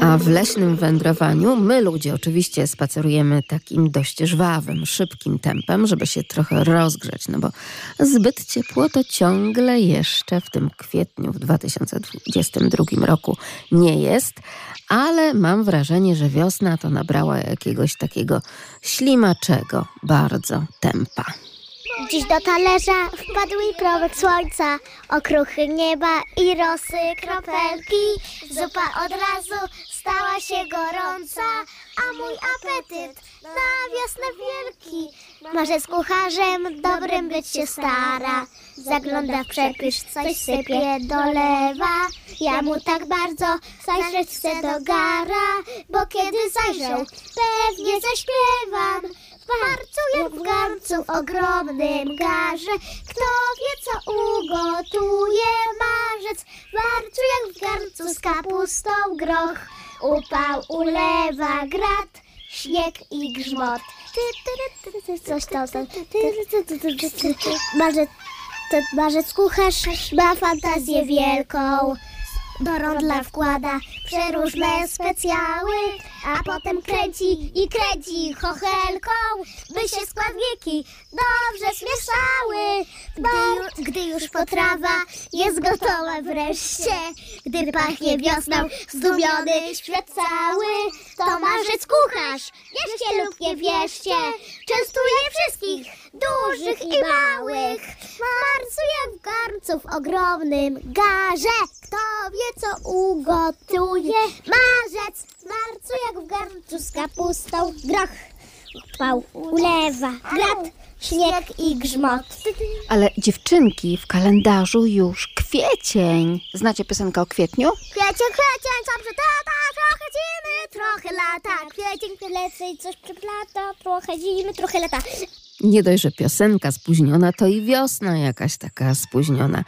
A w leśnym wędrowaniu my ludzie oczywiście spacerujemy takim dość żwawym, szybkim tempem, żeby się trochę rozgrzeć, no bo zbyt ciepło to ciągle jeszcze w tym kwietniu w 2022 roku nie jest, ale mam wrażenie, że wiosna to nabrała jakiegoś takiego ślimaczego bardzo tempa. Dziś do talerza wpadł prowek słońca, okruchy nieba i rosy kropelki. Zupa od razu stała się gorąca, a mój apetyt na wiosnę wielki. Może z kucharzem dobrym być się stara. Zagląda w przepysz, coś sypie, dolewa. Ja mu tak bardzo zajrzeć chcę do gara, bo kiedy zajrzę, pewnie zaśpiewam. Jak w garncu ogromnym garze, kto wie co ugotuje marzec. Jak w garncu z kapustą groch, upał ulewa grat, śnieg i grzmot. Coś tam. Marzec, marzec kucharz ma fantazję wielką. Do rondla wkłada przeróżne specjały, a potem kręci i kręci chochelką, by się składniki dobrze zmieszały. Gdy, ju, gdy już potrawa jest gotowa wreszcie, gdy pachnie wiosną zdumiony świat cały, to marzec kucharz, wierzcie lub nie wierzcie, częstuje wszystkich, dużych i małych. Marzuje w garncu w ogromnym garze, kto wie co ugotuje. Marzec, marcu jak w garncu z kapustą, groch, upał, ulewa, grat, śnieg i grzmot. Ale dziewczynki, w kalendarzu już kwiecień. Znacie piosenkę o kwietniu? Kwiecień, kwiecień, co przetata, trochę zimy, trochę lata. Kwiecień, i coś przeplata, trochę zimy, trochę lata. Nie dość, że piosenka spóźniona, to i wiosna jakaś taka spóźniona.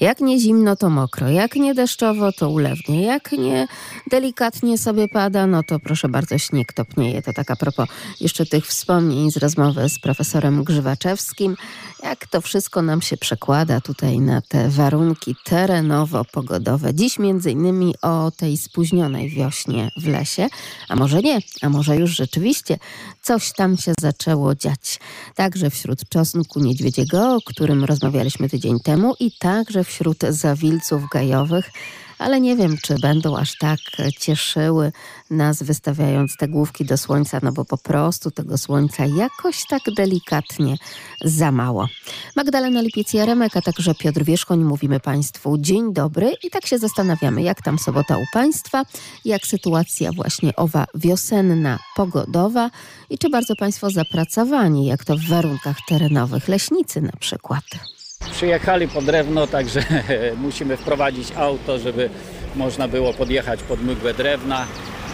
Jak nie zimno, to mokro. Jak nie deszczowo, to ulewnie. Jak nie delikatnie sobie pada, no to proszę bardzo, śnieg topnieje. To tak a propos jeszcze tych wspomnień z rozmowy z profesorem Grzywaczewskim. Jak to wszystko nam się przekłada tutaj na te warunki terenowo-pogodowe. Dziś między innymi o tej spóźnionej wiośnie w lesie. A może nie, a może już rzeczywiście coś tam się zaczęło dziać także wśród czosnku niedźwiedziego, o którym rozmawialiśmy tydzień temu i także wśród zawilców gajowych, ale nie wiem, czy będą aż tak cieszyły nas wystawiając te główki do słońca, no bo po prostu tego słońca jakoś tak delikatnie za mało. Magdalena Lipiec-Jaremek, a także Piotr Wierzchoń mówimy Państwu dzień dobry i tak się zastanawiamy, jak tam sobota u Państwa, jak sytuacja właśnie owa wiosenna, pogodowa i czy bardzo Państwo zapracowani, jak to w warunkach terenowych, leśnicy na przykład. Przyjechali po drewno, także musimy wprowadzić auto, żeby można było podjechać pod mgłę drewna.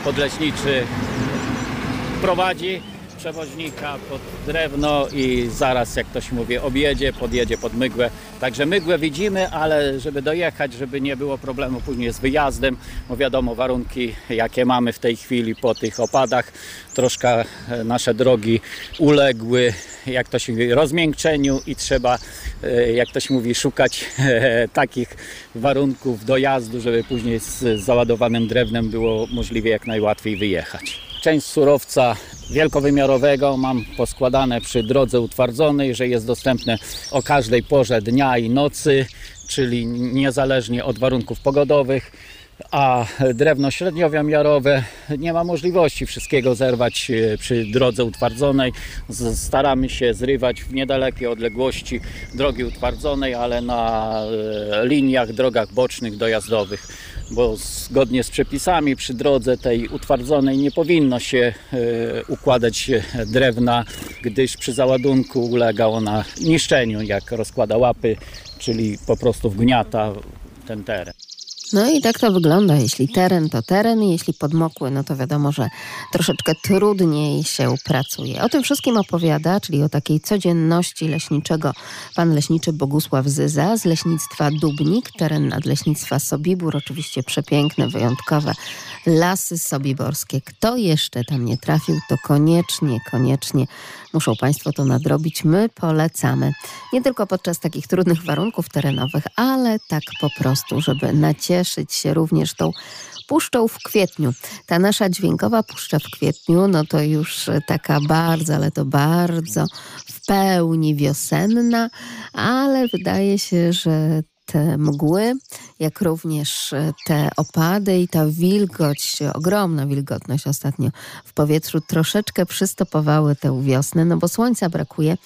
Podleśniczy prowadzi przewoźnika pod drewno i zaraz, jak ktoś mówi, objedzie, podjedzie pod mygłę. Także mygłę widzimy, ale żeby dojechać, żeby nie było problemu później z wyjazdem, bo wiadomo, warunki jakie mamy w tej chwili po tych opadach, troszkę e, nasze drogi uległy, jak to się mówi, rozmiękczeniu i trzeba, e, jak to się mówi, szukać e, takich warunków dojazdu, żeby później z załadowanym drewnem było możliwie jak najłatwiej wyjechać. Część surowca wielkowymiarowego mam poskładane przy drodze utwardzonej, że jest dostępne o każdej porze dnia i nocy, czyli niezależnie od warunków pogodowych. A drewno średniowymiarowe nie ma możliwości wszystkiego zerwać e, przy drodze utwardzonej. Staramy się zrywać w niedalekiej odległości drogi utwardzonej, ale na e, liniach, drogach bocznych, dojazdowych bo zgodnie z przepisami przy drodze tej utwardzonej nie powinno się e, układać drewna, gdyż przy załadunku ulega ona niszczeniu, jak rozkłada łapy, czyli po prostu wgniata ten teren. No i tak to wygląda. Jeśli teren to teren, jeśli podmokły, no to wiadomo, że troszeczkę trudniej się pracuje. O tym wszystkim opowiada, czyli o takiej codzienności leśniczego, pan leśniczy Bogusław Zyza z leśnictwa Dubnik, teren nadleśnictwa Sobibór, oczywiście przepiękne, wyjątkowe lasy sobiborskie. Kto jeszcze tam nie trafił, to koniecznie, koniecznie muszą Państwo to nadrobić. My polecamy. Nie tylko podczas takich trudnych warunków terenowych, ale tak po prostu, żeby nacieszyć się również tą puszczą w kwietniu. Ta nasza dźwiękowa puszcza w kwietniu, no to już taka bardzo, ale to bardzo w pełni wiosenna, ale wydaje się, że te mgły, jak również e, te opady i ta wilgoć, ogromna wilgotność ostatnio w powietrzu troszeczkę przystopowały tę wiosnę, no bo słońca brakuje,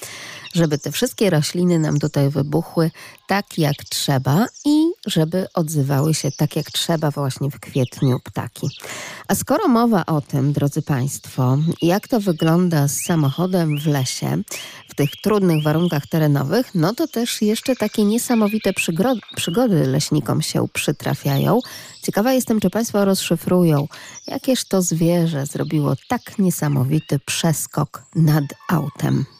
żeby te wszystkie rośliny nam tutaj wybuchły tak jak trzeba i żeby odzywały się tak jak trzeba właśnie w kwietniu ptaki. A skoro mowa o tym, drodzy Państwo, jak to wygląda z samochodem w lesie, w tych trudnych warunkach terenowych, no to też jeszcze takie niesamowite przygody leśnikom się przytrafiają. Ciekawa jestem, czy Państwo rozszyfrują, jakież to zwierzę zrobiło tak niesamowity przeskok nad autem.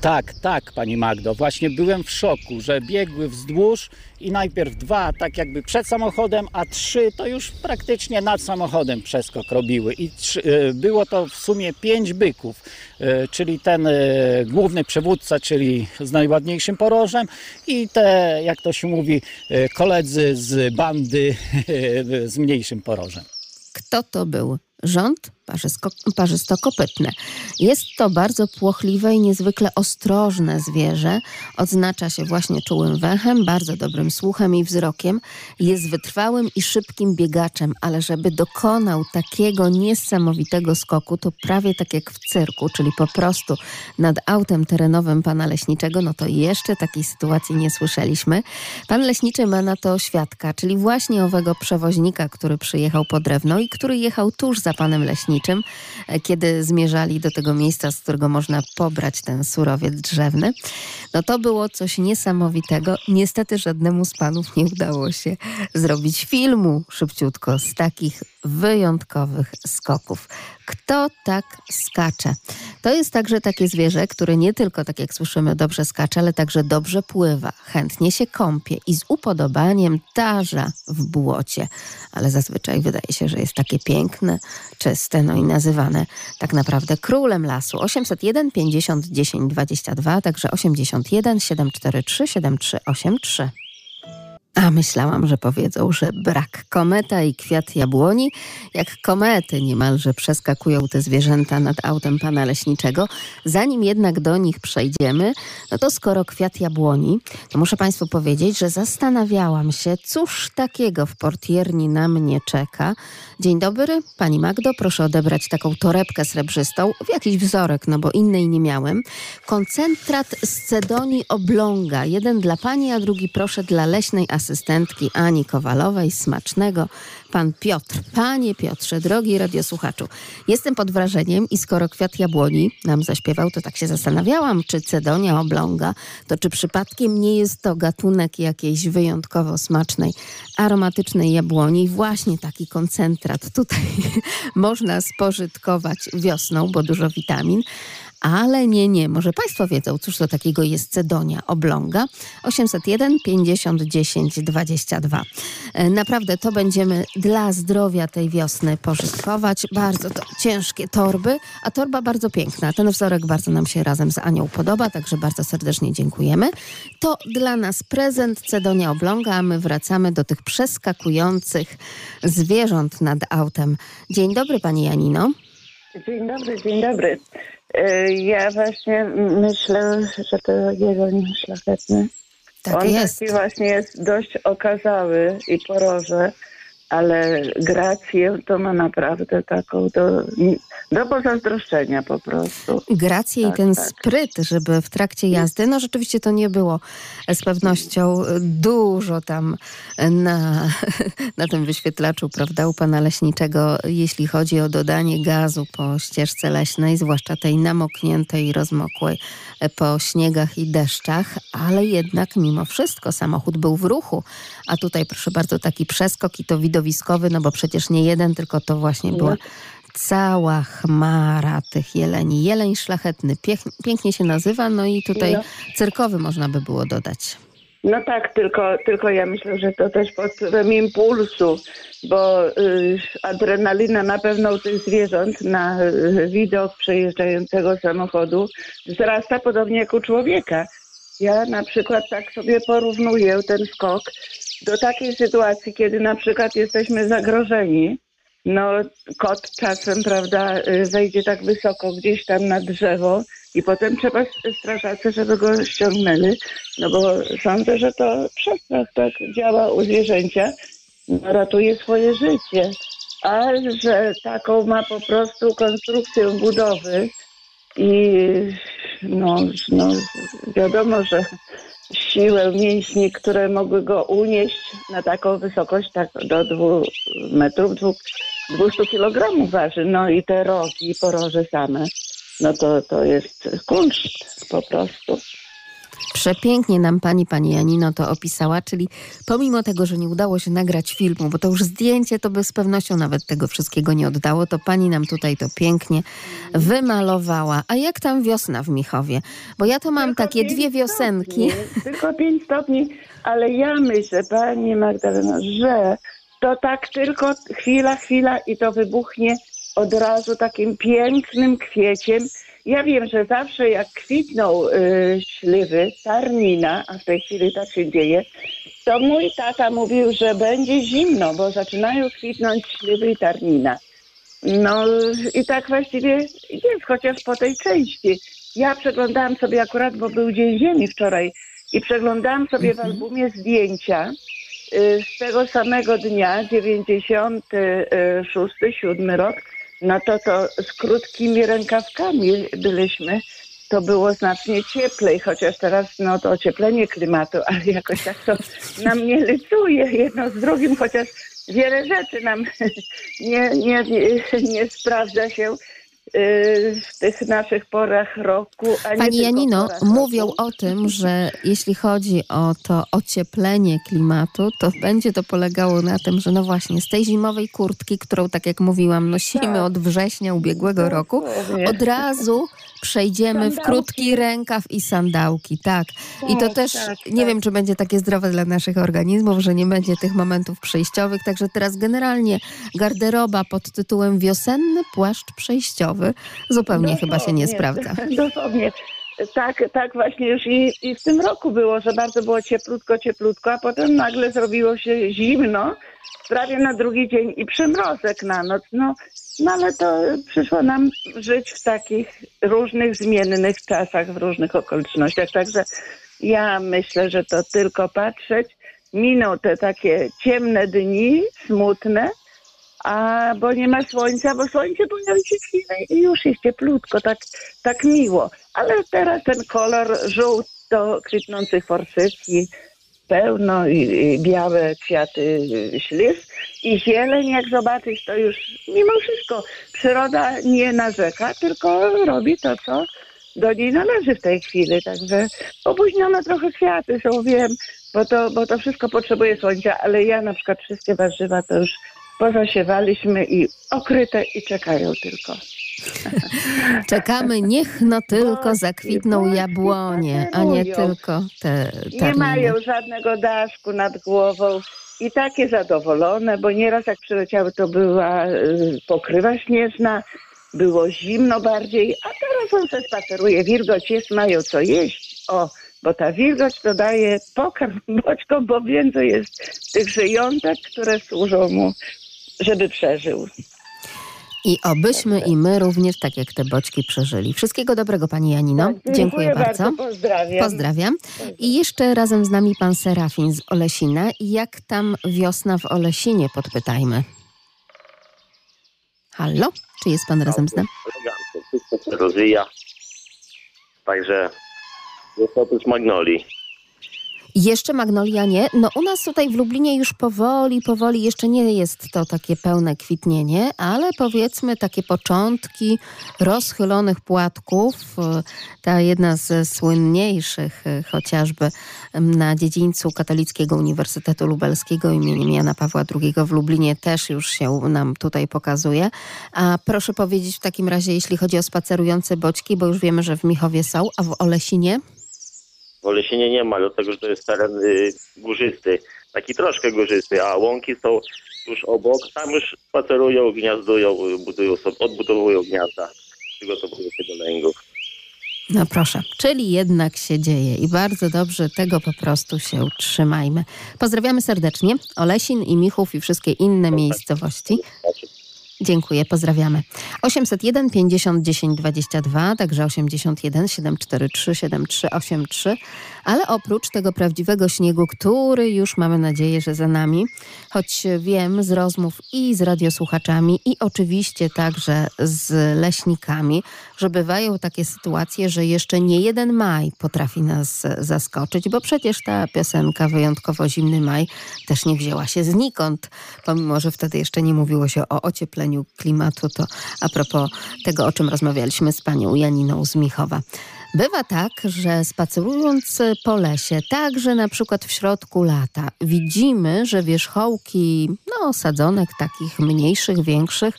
Tak, tak, pani Magdo. Właśnie byłem w szoku, że biegły wzdłuż i najpierw dwa, tak jakby przed samochodem, a trzy to już praktycznie nad samochodem przeskok robiły. I trzy, e, było to w sumie pięć byków, e, czyli ten e, główny przewódca, czyli z najładniejszym porożem i te, jak to się mówi, koledzy z bandy z mniejszym porożem. Kto to był? Rząd parzystokopytne. Jest to bardzo płochliwe i niezwykle ostrożne zwierzę. Odznacza się właśnie czułym węchem, bardzo dobrym słuchem i wzrokiem. Jest wytrwałym i szybkim biegaczem, ale żeby dokonał takiego niesamowitego skoku, to prawie tak jak w cyrku, czyli po prostu nad autem terenowym pana leśniczego, no to jeszcze takiej sytuacji nie słyszeliśmy. Pan leśniczy ma na to świadka, czyli właśnie owego przewoźnika, który przyjechał po drewno i który jechał tuż za panem leśniczym e, kiedy zmierzali do tego miejsca, z którego można pobrać ten surowiec drzewny. No to było coś niesamowitego. Niestety żadnemu z panów nie udało się zrobić filmu szybciutko z takich wyjątkowych skoków. Kto tak skacze? To jest także takie zwierzę, które nie tylko, tak jak słyszymy, dobrze skacze, ale także dobrze pływa, chętnie się kąpie i z upodobaniem tarza w błocie. Ale zazwyczaj wydaje się, że jest takie piękne, czyste, no i nazywane tak naprawdę królem lasu. 801 50 10 22, także 81 743 7383. A myślałam, że powiedzą, że brak kometa i kwiat jabłoni. Jak komety niemalże przeskakują te zwierzęta nad autem pana leśniczego. Zanim jednak do nich przejdziemy, no to skoro kwiat jabłoni, to muszę państwu powiedzieć, że zastanawiałam się, cóż takiego w portierni na mnie czeka. Dzień dobry, pani Magdo, proszę odebrać taką torebkę srebrzystą, w jakiś wzorek, no bo innej nie miałem. Koncentrat z cedonii obląga. Jeden dla pani, a drugi proszę dla leśnej asystentki Ani Kowalowej. Smacznego. Pan Piotr. Panie Piotrze, drogi radiosłuchaczu, jestem pod wrażeniem i skoro kwiat jabłoni nam zaśpiewał, to tak się zastanawiałam, czy cedonia obląga, to czy przypadkiem nie jest to gatunek jakiejś wyjątkowo smacznej, aromatycznej jabłoni. Właśnie taki koncentrat tutaj można spożytkować wiosną, bo dużo witamin. Ale nie, nie. Może Państwo wiedzą, cóż to takiego jest cedonia obląga. 801 50 10 22. Naprawdę to będziemy dla zdrowia tej wiosny pożytkować. Bardzo to ciężkie torby, a torba bardzo piękna. Ten wzorek bardzo nam się razem z Anią podoba, także bardzo serdecznie dziękujemy. To dla nas prezent cedonia obląga, a my wracamy do tych przeskakujących zwierząt nad autem. Dzień dobry Pani Janino. Dzień dobry, dzień dobry. E, ja właśnie myślę, że to jegoń szlachetny. Tak On jest. taki właśnie jest dość okazały i poroże, ale grację to ma naprawdę taką do do pozazdroszczenia po prostu. Grację i Tak, ten tak. spryt, żeby w trakcie jazdy, no rzeczywiście to nie było z pewnością dużo tam na, na tym wyświetlaczu, prawda, u pana leśniczego, jeśli chodzi o dodanie gazu po ścieżce leśnej, zwłaszcza tej namokniętej i rozmokłej po śniegach i deszczach, ale jednak mimo wszystko samochód był w ruchu, a tutaj proszę bardzo taki przeskok i to widowiskowy, no bo przecież nie jeden, tylko to właśnie była cała chmara tych jeleni. Jeleń szlachetny, pięk- pięknie się nazywa, no i tutaj No. cyrkowy można by było dodać. No tak, tylko, tylko ja myślę, że to też pod wpływem impulsu, bo y, adrenalina na pewno u tych zwierząt na y, widok przejeżdżającego samochodu wzrasta podobnie jak u człowieka. Ja na przykład tak sobie porównuję ten skok do takiej sytuacji, kiedy na przykład jesteśmy zagrożeni. No, kot czasem, prawda, y, wejdzie tak wysoko gdzieś tam na drzewo i potem trzeba strażacy, żeby go ściągnęli. No bo sądzę, że to przestrach tak działa u zwierzęcia, no, ratuje swoje życie. A że taką ma po prostu konstrukcję budowy i no, no wiadomo, że siłę mięśni, które mogły go unieść na taką wysokość, tak do dwóch metrów, dwóch, 200 kilogramów waży. No i te rogi, poroże same, no to, to jest kunszt po prostu. Przepięknie nam pani, pani Janino to opisała, czyli pomimo tego, że nie udało się nagrać filmu, bo to już zdjęcie to by z pewnością nawet tego wszystkiego nie oddało, to pani nam tutaj to pięknie wymalowała. A jak tam wiosna w Michowie? Bo ja to mam Tylko takie pięć dwie wiosenki. Stopni, tylko 5 stopni, ale ja myślę, pani Magdalena, że to tak tylko chwila, chwila i to wybuchnie od razu takim pięknym kwieciem. Ja wiem, że zawsze jak kwitną y, śliwy, tarnina, a w tej chwili tak się dzieje, to mój tata mówił, że będzie zimno, bo zaczynają kwitnąć śliwy i tarnina. No i tak właściwie jest, chociaż po tej części. Ja przeglądałam sobie akurat, bo był Dzień Ziemi wczoraj i przeglądałam sobie w albumie zdjęcia tego samego dnia, 96-7 rok, no to to z krótkimi rękawkami byliśmy. To było znacznie cieplej, chociaż teraz no to ocieplenie klimatu, ale jakoś tak to nam nie licuje jedno z drugim, chociaż wiele rzeczy nam nie, nie, nie, sprawdza się y, w tych naszych porach roku. A Pani Janino, mówią roku. o tym, że jeśli chodzi o to ocieplenie klimatu, to będzie to polegało na tym, że no właśnie z tej zimowej kurtki, którą tak jak mówiłam nosimy Tak. od września ubiegłego roku, Dokładnie. od razu przejdziemy w Sandałki. krótki rękaw i sandałki, tak. I to Tak, też tak, nie tak. wiem, czy będzie takie zdrowe dla naszych organizmów, że nie będzie tych momentów przejściowych. Także teraz generalnie garderoba pod tytułem wiosenny płaszcz przejściowy zupełnie chyba się nie Dosłownie, sprawdza. Dosłownie. Tak, tak właśnie już i, i w tym roku było, że bardzo było cieplutko, cieplutko, a potem nagle zrobiło się zimno, prawie na drugi dzień i przymrozek na noc. No, no ale to przyszło nam żyć w takich różnych zmiennych czasach, w różnych okolicznościach. Także ja myślę, że to tylko patrzeć. Miną te takie ciemne dni, smutne, a bo nie ma słońca, bo słońce pojawi się chwilę i już jest cieplutko, tak, tak miło. Ale teraz ten kolor żółto kwitnących forsythii, pełno i, i białe kwiaty y, śliw i zieleń, jak zobaczyć, to już mimo wszystko przyroda nie narzeka, tylko robi to, co do niej należy w tej chwili. Także opóźnione trochę kwiaty są, wiem, bo to, bo to wszystko potrzebuje słońca, ale ja na przykład wszystkie warzywa to już pozasiewaliśmy i okryte i czekają tylko. Czekamy, niech no tylko zakwitną jabłonie, a nie tylko te Nie tarniny. mają żadnego daszku nad głową i takie zadowolone, bo nieraz jak przyleciały, to była y, pokrywa śnieżna, było zimno bardziej, a teraz on se spaceruje, wilgoć jest, mają co jeść. O, bo ta wilgoć to daje pokarm boczkom, bo więcej jest tych żyjątek, które służą mu, żeby przeżył. I obyśmy i my również, tak jak te boczki, przeżyli. Wszystkiego dobrego Pani Janino. Tak, Dziękuję bardzo. Pozdrawiam. Pozdrawiam. I jeszcze razem z nami pan Serafin z Olesina. Jak tam wiosna w Olesinie, podpytajmy. Halo? Czy jest pan razem z nami? Elegancko, wszystko się rozwija. Także jest oprócz magnolii. Jeszcze magnolia nie. No u nas tutaj w Lublinie już powoli, powoli, jeszcze nie jest to takie pełne kwitnienie, ale powiedzmy takie początki rozchylonych płatków. e, Ta jedna ze słynniejszych e, chociażby na dziedzińcu Katolickiego Uniwersytetu Lubelskiego imieniem Jana Pawła II w Lublinie też już się nam tutaj pokazuje. A proszę powiedzieć w takim razie, jeśli chodzi o spacerujące boćki, bo już wiemy, że w Michowie są, a w Olesinie? W Olesinie nie ma, dlatego że to jest teren y, górzysty. Taki troszkę górzysty, a łąki są tuż obok. Tam już spacerują, gniazdują, budują sobie, odbudowują gniazda. Przygotowują się do lęgów. No proszę, czyli jednak się dzieje i bardzo dobrze tego po prostu się trzymajmy. Pozdrawiamy serdecznie Olesin i Michów i wszystkie inne miejscowości. Dziękuję, pozdrawiamy. 801 50 10 22, także 81 743 7383, ale oprócz tego prawdziwego śniegu, który już mamy nadzieję, że za nami, choć wiem z rozmów i z radiosłuchaczami i oczywiście także z leśnikami, że bywają takie sytuacje, że jeszcze nie jeden maj potrafi nas zaskoczyć, bo przecież ta piosenka wyjątkowo zimny maj też nie wzięła się znikąd, pomimo, że wtedy jeszcze nie mówiło się o ociepleniu klimatu, to a propos tego, o czym rozmawialiśmy z panią Janiną z Michowa. Bywa tak, że spacerując po lesie, także na przykład w środku lata, widzimy, że wierzchołki no, sadzonek takich mniejszych, większych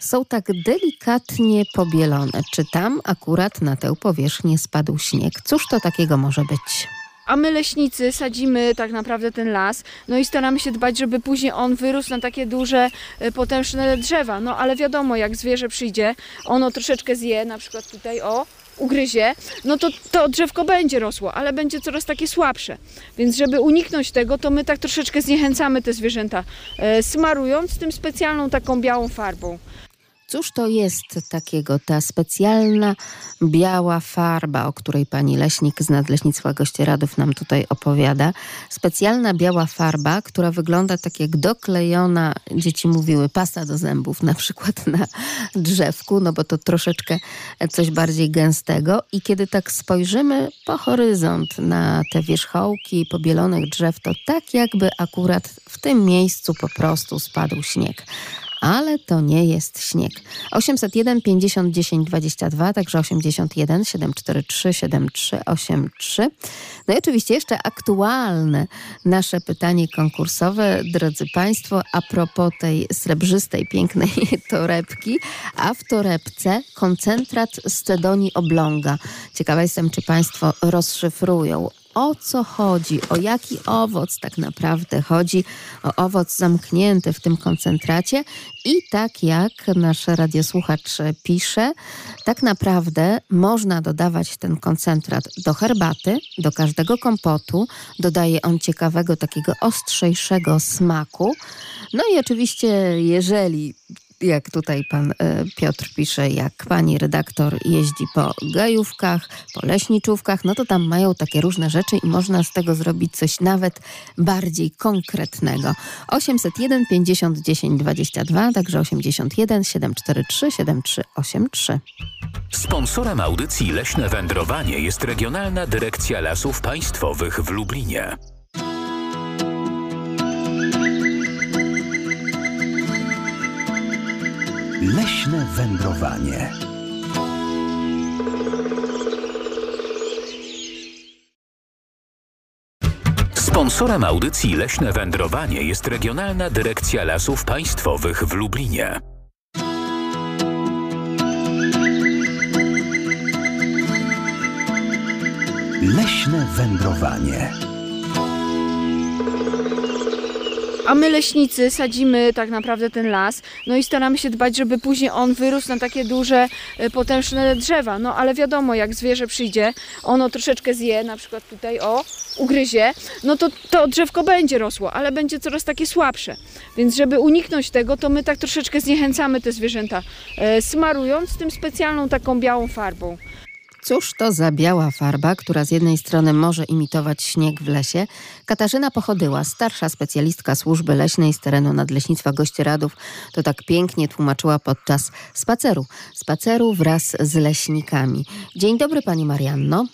są tak delikatnie pobielone. Czy tam akurat na tę powierzchnię spadł śnieg? Cóż to takiego może być? A my leśnicy sadzimy tak naprawdę ten las, no i staramy się dbać, żeby później on wyrósł na takie duże, e, potężne drzewa. No ale wiadomo, jak zwierzę przyjdzie, ono troszeczkę zje, na przykład tutaj o, ugryzie, no to to drzewko będzie rosło, ale będzie coraz takie słabsze. Więc żeby uniknąć tego, to my tak troszeczkę zniechęcamy te zwierzęta, e, smarując tym specjalną taką białą farbą. Cóż to jest takiego, ta specjalna biała farba, o której pani leśnik z Nadleśnictwa Gościeradów nam tutaj opowiada? Specjalna biała farba, która wygląda tak jak doklejona, dzieci mówiły, pasta do zębów na przykład na drzewku, no bo to troszeczkę coś bardziej gęstego i kiedy tak spojrzymy po horyzont na te wierzchołki pobielonych drzew, to tak jakby akurat w tym miejscu po prostu spadł śnieg ale to nie jest śnieg. 801 50 10 22, także 81 743 7383. No i oczywiście jeszcze aktualne nasze pytanie konkursowe, drodzy Państwo, a propos tej srebrzystej, pięknej torebki, a w torebce koncentrat z cedonii oblonga. Ciekawa jestem, czy Państwo rozszyfrują, o co chodzi, o jaki owoc tak naprawdę chodzi, o owoc zamknięty w tym koncentracie i tak jak nasz radiosłuchacz pisze, tak naprawdę można dodawać ten koncentrat do herbaty, do każdego kompotu, dodaje on ciekawego, takiego ostrzejszego smaku. No i oczywiście, jeżeli jak tutaj pan e, Piotr pisze, jak pani redaktor jeździ po gajówkach, po leśniczówkach, no to tam mają takie różne rzeczy i można z tego zrobić coś nawet bardziej konkretnego. 801 50 10 22, także 81 743 7383. Sponsorem audycji Leśne Wędrowanie jest Regionalna Dyrekcja Lasów Państwowych w Lublinie. Leśne wędrowanie. Sponsorem audycji Leśne Wędrowanie jest Regionalna Dyrekcja Lasów Państwowych w Lublinie. Leśne wędrowanie. A my leśnicy sadzimy tak naprawdę ten las, no i staramy się dbać, żeby później on wyrósł na takie duże, e, potężne drzewa. No ale wiadomo, jak zwierzę przyjdzie, ono troszeczkę zje, na przykład tutaj o, ugryzie, no to to drzewko będzie rosło, ale będzie coraz takie słabsze. Więc żeby uniknąć tego, to my tak troszeczkę zniechęcamy te zwierzęta, e, smarując tym specjalną taką białą farbą. Cóż to za biała farba, która z jednej strony może imitować śnieg w lesie? Katarzyna Pochodyła, starsza specjalistka służby leśnej z terenu Nadleśnictwa Gościeradów, to tak pięknie tłumaczyła podczas spaceru. Spaceru wraz z leśnikami. Dzień dobry Pani Marianno.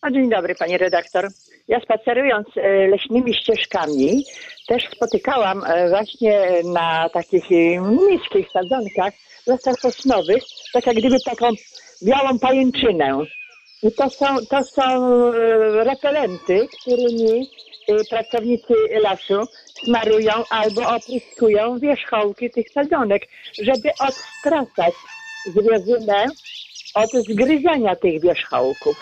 A dzień dobry, pani redaktor. Ja spacerując e, leśnymi ścieżkami też spotykałam e, właśnie na takich e, niskich sadzonkach lasach sosnowych, tak jak gdyby taką białą pajęczynę. I to są, to są e, repelenty, którymi e, pracownicy lasu smarują albo opryskują wierzchołki tych sadzonek, żeby odstrasać zwierzynę od zgryzania tych wierzchołków.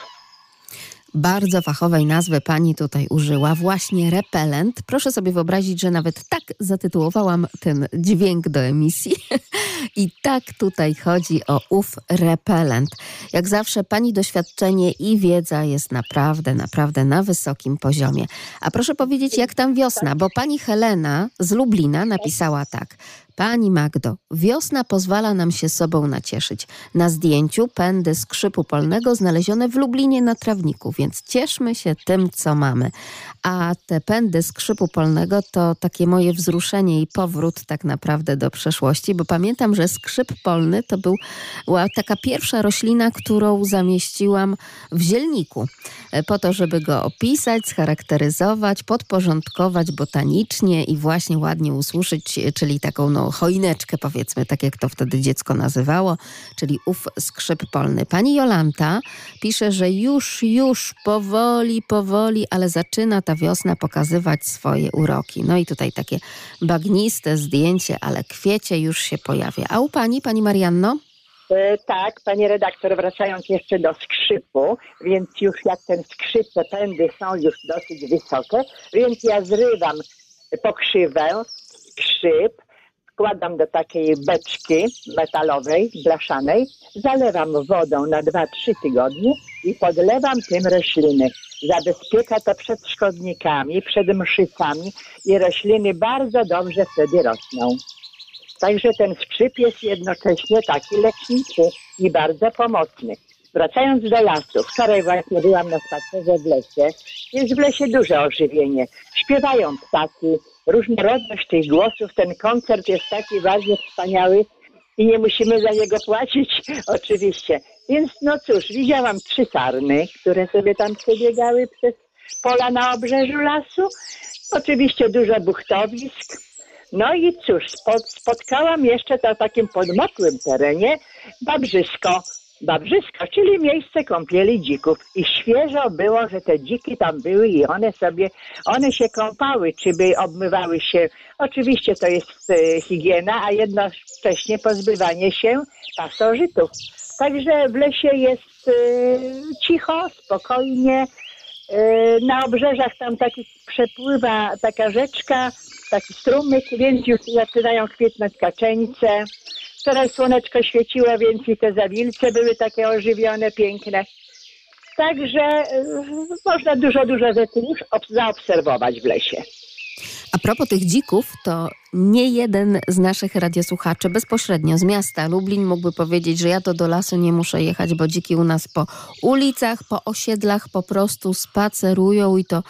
Bardzo fachowej nazwy pani tutaj użyła, właśnie repelent. Proszę sobie wyobrazić, że nawet tak zatytułowałam ten dźwięk do emisji. I tak tutaj chodzi o ów repelent. Jak zawsze pani doświadczenie i wiedza jest naprawdę, naprawdę na wysokim poziomie. A proszę powiedzieć, jak tam wiosna, bo pani Helena z Lublina napisała tak. Pani Magdo, wiosna pozwala nam się sobą nacieszyć. Na zdjęciu pędy skrzypu polnego znalezione w Lublinie na trawniku, więc cieszmy się tym, co mamy. A te pędy skrzypu polnego to takie moje wzruszenie i powrót tak naprawdę do przeszłości, bo pamiętam, że skrzyp polny to był, była taka pierwsza roślina, którą zamieściłam w zielniku, e, po to, żeby go opisać, scharakteryzować, podporządkować botanicznie i właśnie ładnie usłyszeć, czyli taką no, choineczkę powiedzmy, tak jak to wtedy dziecko nazywało, czyli ów skrzyp polny. Pani Jolanta pisze, że już, już powoli, powoli, ale zaczyna ta wiosna pokazywać swoje uroki. No i tutaj takie bagniste zdjęcie, ale kwiecie już się pojawia. A u pani, pani Marianno? E, tak, pani redaktor, wracając jeszcze do skrzypu, więc już jak ten skrzyp, te pędy są już dosyć wysokie, więc ja zrywam pokrzywę, skrzyp, wkładam do takiej beczki metalowej, blaszanej, zalewam wodą na 2-3 tygodnie i podlewam tym rośliny. Zabezpiecza to przed szkodnikami, przed mszycami i rośliny bardzo dobrze wtedy rosną. Także ten skrzyp jest jednocześnie taki leczniczy i bardzo pomocny. Wracając do lasu, wczoraj właśnie byłam na spacerze w lesie. Jest w lesie duże ożywienie. Śpiewają ptaki, różnorodność tych głosów. Ten koncert jest taki bardzo wspaniały i nie musimy za niego płacić, oczywiście. Więc no cóż, widziałam trzy sarny, które sobie tam przebiegały przez pola na obrzeżu lasu. Oczywiście dużo buchtowisk. No i cóż, spot, spotkałam jeszcze na takim podmokłym terenie babrzysko. Babrzysko, czyli miejsce kąpieli dzików. I świeżo było, że te dziki tam były i one sobie, one się kąpały, czy by obmywały się. Oczywiście to jest e, higiena, a jednocześnie pozbywanie się pasożytów. Także w lesie jest e, cicho, spokojnie. E, na obrzeżach tam taki przepływa taka rzeczka, taki strumyk, więc już zaczynają kwitnąć kaczeńce. Wczoraj słoneczko świeciło, więc i te zawilce były takie ożywione, piękne. Także y, można dużo, dużo rzeczy już ob- zaobserwować w lesie. A propos tych dzików, to nie jeden z naszych radiosłuchaczy bezpośrednio z miasta Lublin mógłby powiedzieć, że ja to do lasu nie muszę jechać, bo dziki u nas po ulicach, po osiedlach po prostu spacerują i to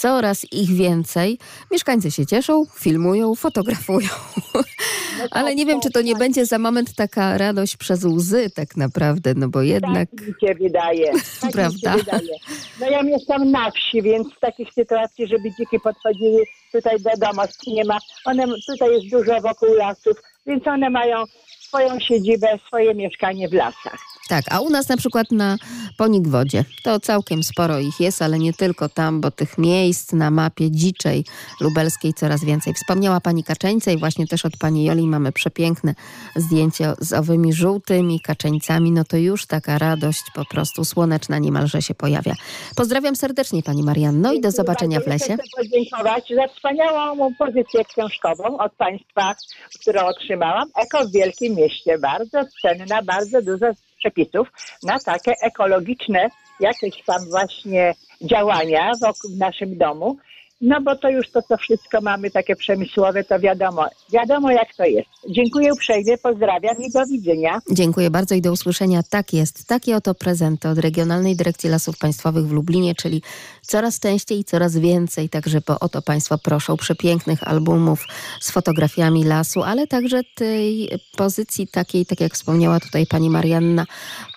coraz ich więcej. Mieszkańcy się cieszą, filmują, fotografują. Ale nie wiem, czy to nie będzie za moment taka radość przez łzy tak naprawdę, no bo jednak... Tak mi się wydaje. Tak Prawda? się wydaje. No ja mieszkam na wsi, więc w takich sytuacji, żeby dziki podchodziły tutaj do domu, nie ma. One, tutaj jest dużo wokół lasów, więc one mają swoją siedzibę, swoje mieszkanie w lasach. Tak, a u nas na przykład na Ponikwodzie to całkiem sporo ich jest, ale nie tylko tam, bo tych miejsc na mapie dziczej lubelskiej coraz więcej. Wspomniała pani Kaczeńce i właśnie też od pani Joli mamy przepiękne zdjęcie z owymi żółtymi kaczeńcami. No to już taka radość po prostu słoneczna niemalże się pojawia. Pozdrawiam serdecznie pani Marianno i do zobaczenia w lesie. Chcę podziękować za wspaniałą pozycję książkową od Państwa, którą otrzymałam. Eko w Wielkim Mieście. Bardzo cenna, bardzo dużo przepisów na takie ekologiczne jakieś tam właśnie działania w naszym domu. No bo to już to, co wszystko mamy takie przemysłowe, to wiadomo, wiadomo jak to jest. Dziękuję uprzejmie, pozdrawiam i do widzenia. Dziękuję bardzo i do usłyszenia. Tak jest. Takie oto prezenty od Regionalnej Dyrekcji Lasów Państwowych w Lublinie, czyli coraz częściej i coraz więcej. Także bo o to Państwo proszą przepięknych albumów z fotografiami lasu, ale także tej pozycji takiej, tak jak wspomniała tutaj pani Marianna,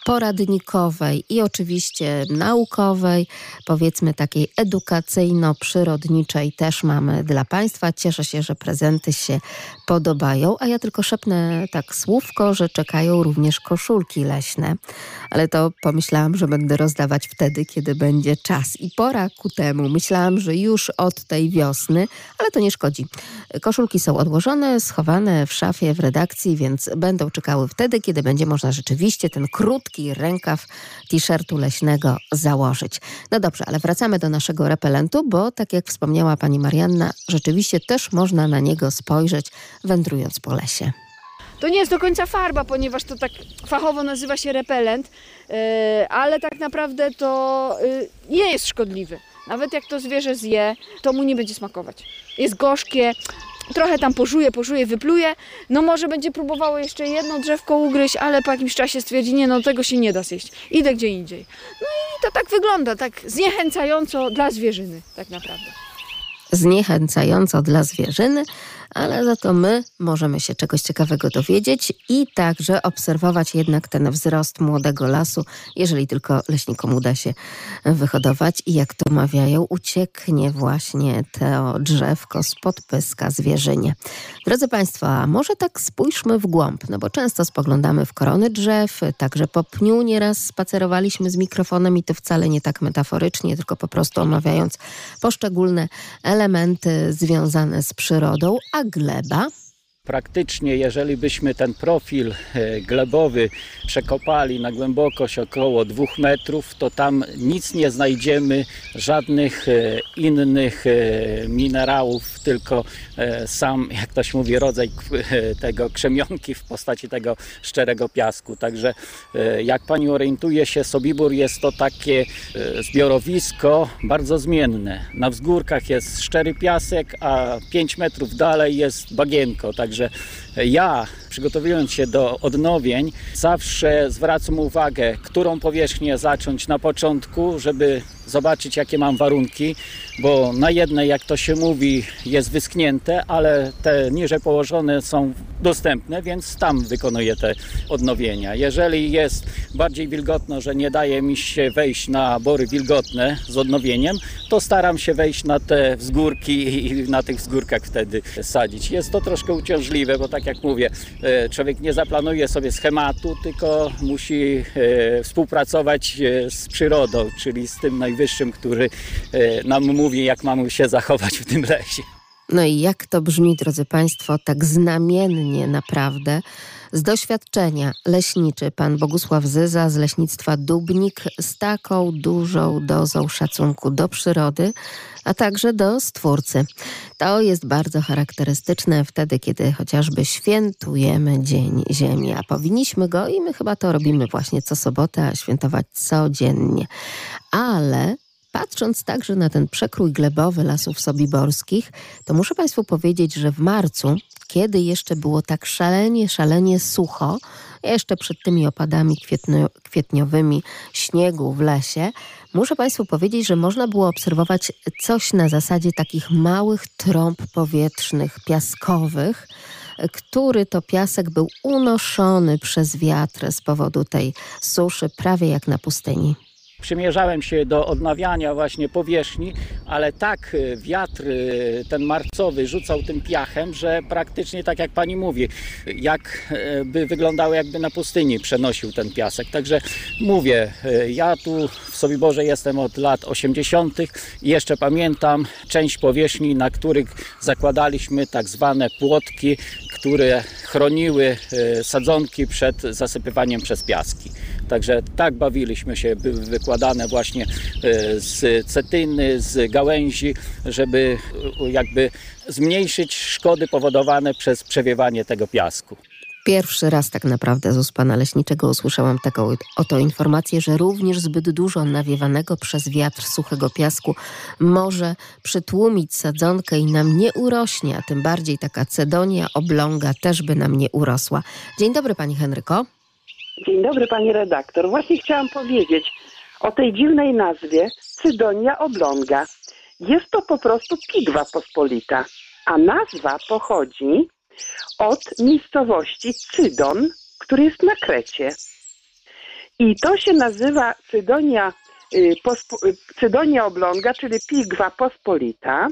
poradnikowej i oczywiście naukowej, powiedzmy takiej edukacyjno-przyrodniczej też mamy dla Państwa. Cieszę się, że prezenty się podobają, a ja tylko szepnę tak słówko, że czekają również koszulki leśne, ale to pomyślałam, że będę rozdawać wtedy, kiedy będzie czas i pora ku temu. Myślałam, że już od tej wiosny, ale to nie szkodzi. Koszulki są odłożone, schowane w szafie w redakcji, więc będą czekały wtedy, kiedy będzie można rzeczywiście ten krótki rękaw t-shirtu leśnego założyć. No dobrze, ale wracamy do naszego repelentu, bo tak jak wspomniała pani Marianna, rzeczywiście też można na niego spojrzeć, wędrując po lesie. To nie jest do końca farba, ponieważ to tak fachowo nazywa się repelent, yy, ale tak naprawdę to yy, nie jest szkodliwy. Nawet jak to zwierzę zje, to mu nie będzie smakować. Jest gorzkie, trochę tam pożuje, pożuje, wypluje. No może będzie próbowało jeszcze jedno drzewko ugryźć, ale po jakimś czasie stwierdzi, nie no tego się nie da zjeść. Idę gdzie indziej. No i to tak wygląda, tak zniechęcająco dla zwierzyny tak naprawdę. Zniechęcająco dla zwierzyny, ale za to my możemy się czegoś ciekawego dowiedzieć i także obserwować jednak ten wzrost młodego lasu, jeżeli tylko leśnikom uda się wyhodować i jak to mawiają, ucieknie właśnie to drzewko spod pyska zwierzynie. Drodzy Państwo, a może tak spójrzmy w głąb, no bo często spoglądamy w korony drzew, także po pniu nieraz spacerowaliśmy z mikrofonem i to wcale nie tak metaforycznie, tylko po prostu omawiając poszczególne elementy związane z przyrodą, a gleba Praktycznie, jeżeli byśmy ten profil e, glebowy przekopali na głębokość około dwóch metrów, to tam nic nie znajdziemy, żadnych e, innych e, minerałów, tylko sam, jak ktoś mówi, rodzaj tego krzemionki w postaci tego szczerego piasku. Także jak pani orientuje się, Sobibór jest to takie zbiorowisko bardzo zmienne. Na wzgórkach jest szczery piasek, a 5 metrów dalej jest bagienko. Także Także ja, przygotowując się do odnowień, zawsze zwracam uwagę, którą powierzchnię zacząć na początku, żeby zobaczyć, jakie mam warunki, bo na jednej, jak to się mówi, jest wyschnięte, ale te niżej położone są dostępne, więc tam wykonuję te odnowienia. Jeżeli jest bardziej wilgotno, że nie daje mi się wejść na bory wilgotne z odnowieniem, to staram się wejść na te wzgórki i na tych wzgórkach wtedy sadzić. Jest to troszkę uciążliwe, bo tak jak mówię, e, człowiek nie zaplanuje sobie schematu, tylko musi e, współpracować e, z przyrodą, czyli z tym najwyższym, który nam mówi, jak mamy się zachować w tym lesie. No i jak to brzmi, drodzy Państwo, tak znamiennie naprawdę. Z doświadczenia leśniczy pan Bogusław Zyza z leśnictwa Dubnik z taką dużą dozą szacunku do przyrody, a także do stwórcy. To jest bardzo charakterystyczne wtedy, kiedy chociażby świętujemy Dzień Ziemi, a powinniśmy go i my chyba to robimy właśnie co sobotę, a świętować codziennie. Ale Patrząc także na ten przekrój glebowy lasów sobiborskich, to muszę Państwu powiedzieć, że w marcu, kiedy jeszcze było tak szalenie, szalenie sucho, jeszcze przed tymi opadami kwietnio, kwietniowymi śniegu w lesie, muszę Państwu powiedzieć, że można było obserwować coś na zasadzie takich małych trąb powietrznych, piaskowych, który to piasek był unoszony przez wiatr z powodu tej suszy, prawie jak na pustyni przymierzałem się do odnawiania właśnie powierzchni, ale tak e, wiatr e, ten marcowy rzucał tym piachem, że praktycznie tak jak pani mówi, jakby e, wyglądało jakby na pustyni przenosił ten piasek. Także mówię, ja tu w Sobiborze jestem od lat 80. i jeszcze pamiętam część powierzchni, na których zakładaliśmy tak zwane płotki, które chroniły sadzonki przed zasypywaniem przez piaski. Także tak bawiliśmy się, były wykładane właśnie e, z cetyny, z gałęzi, żeby e, jakby zmniejszyć szkody powodowane przez przewiewanie tego piasku. Pierwszy raz tak naprawdę z ust pana leśniczego usłyszałam taką oto informację, że również zbyt dużo nawiewanego przez wiatr suchego piasku może przytłumić sadzonkę i nam nie urośnie, a tym bardziej taka cedonia obląga też by nam nie urosła. Dzień dobry pani Henryko. Dzień dobry pani redaktor. Właśnie chciałam powiedzieć o tej dziwnej nazwie Cydonia oblonga. Jest to po prostu pigwa pospolita, a nazwa pochodzi od miejscowości Cydon, który jest na Krecie. I to się nazywa Cydonia, y, pospo, y, Cydonia oblonga, czyli pigwa pospolita.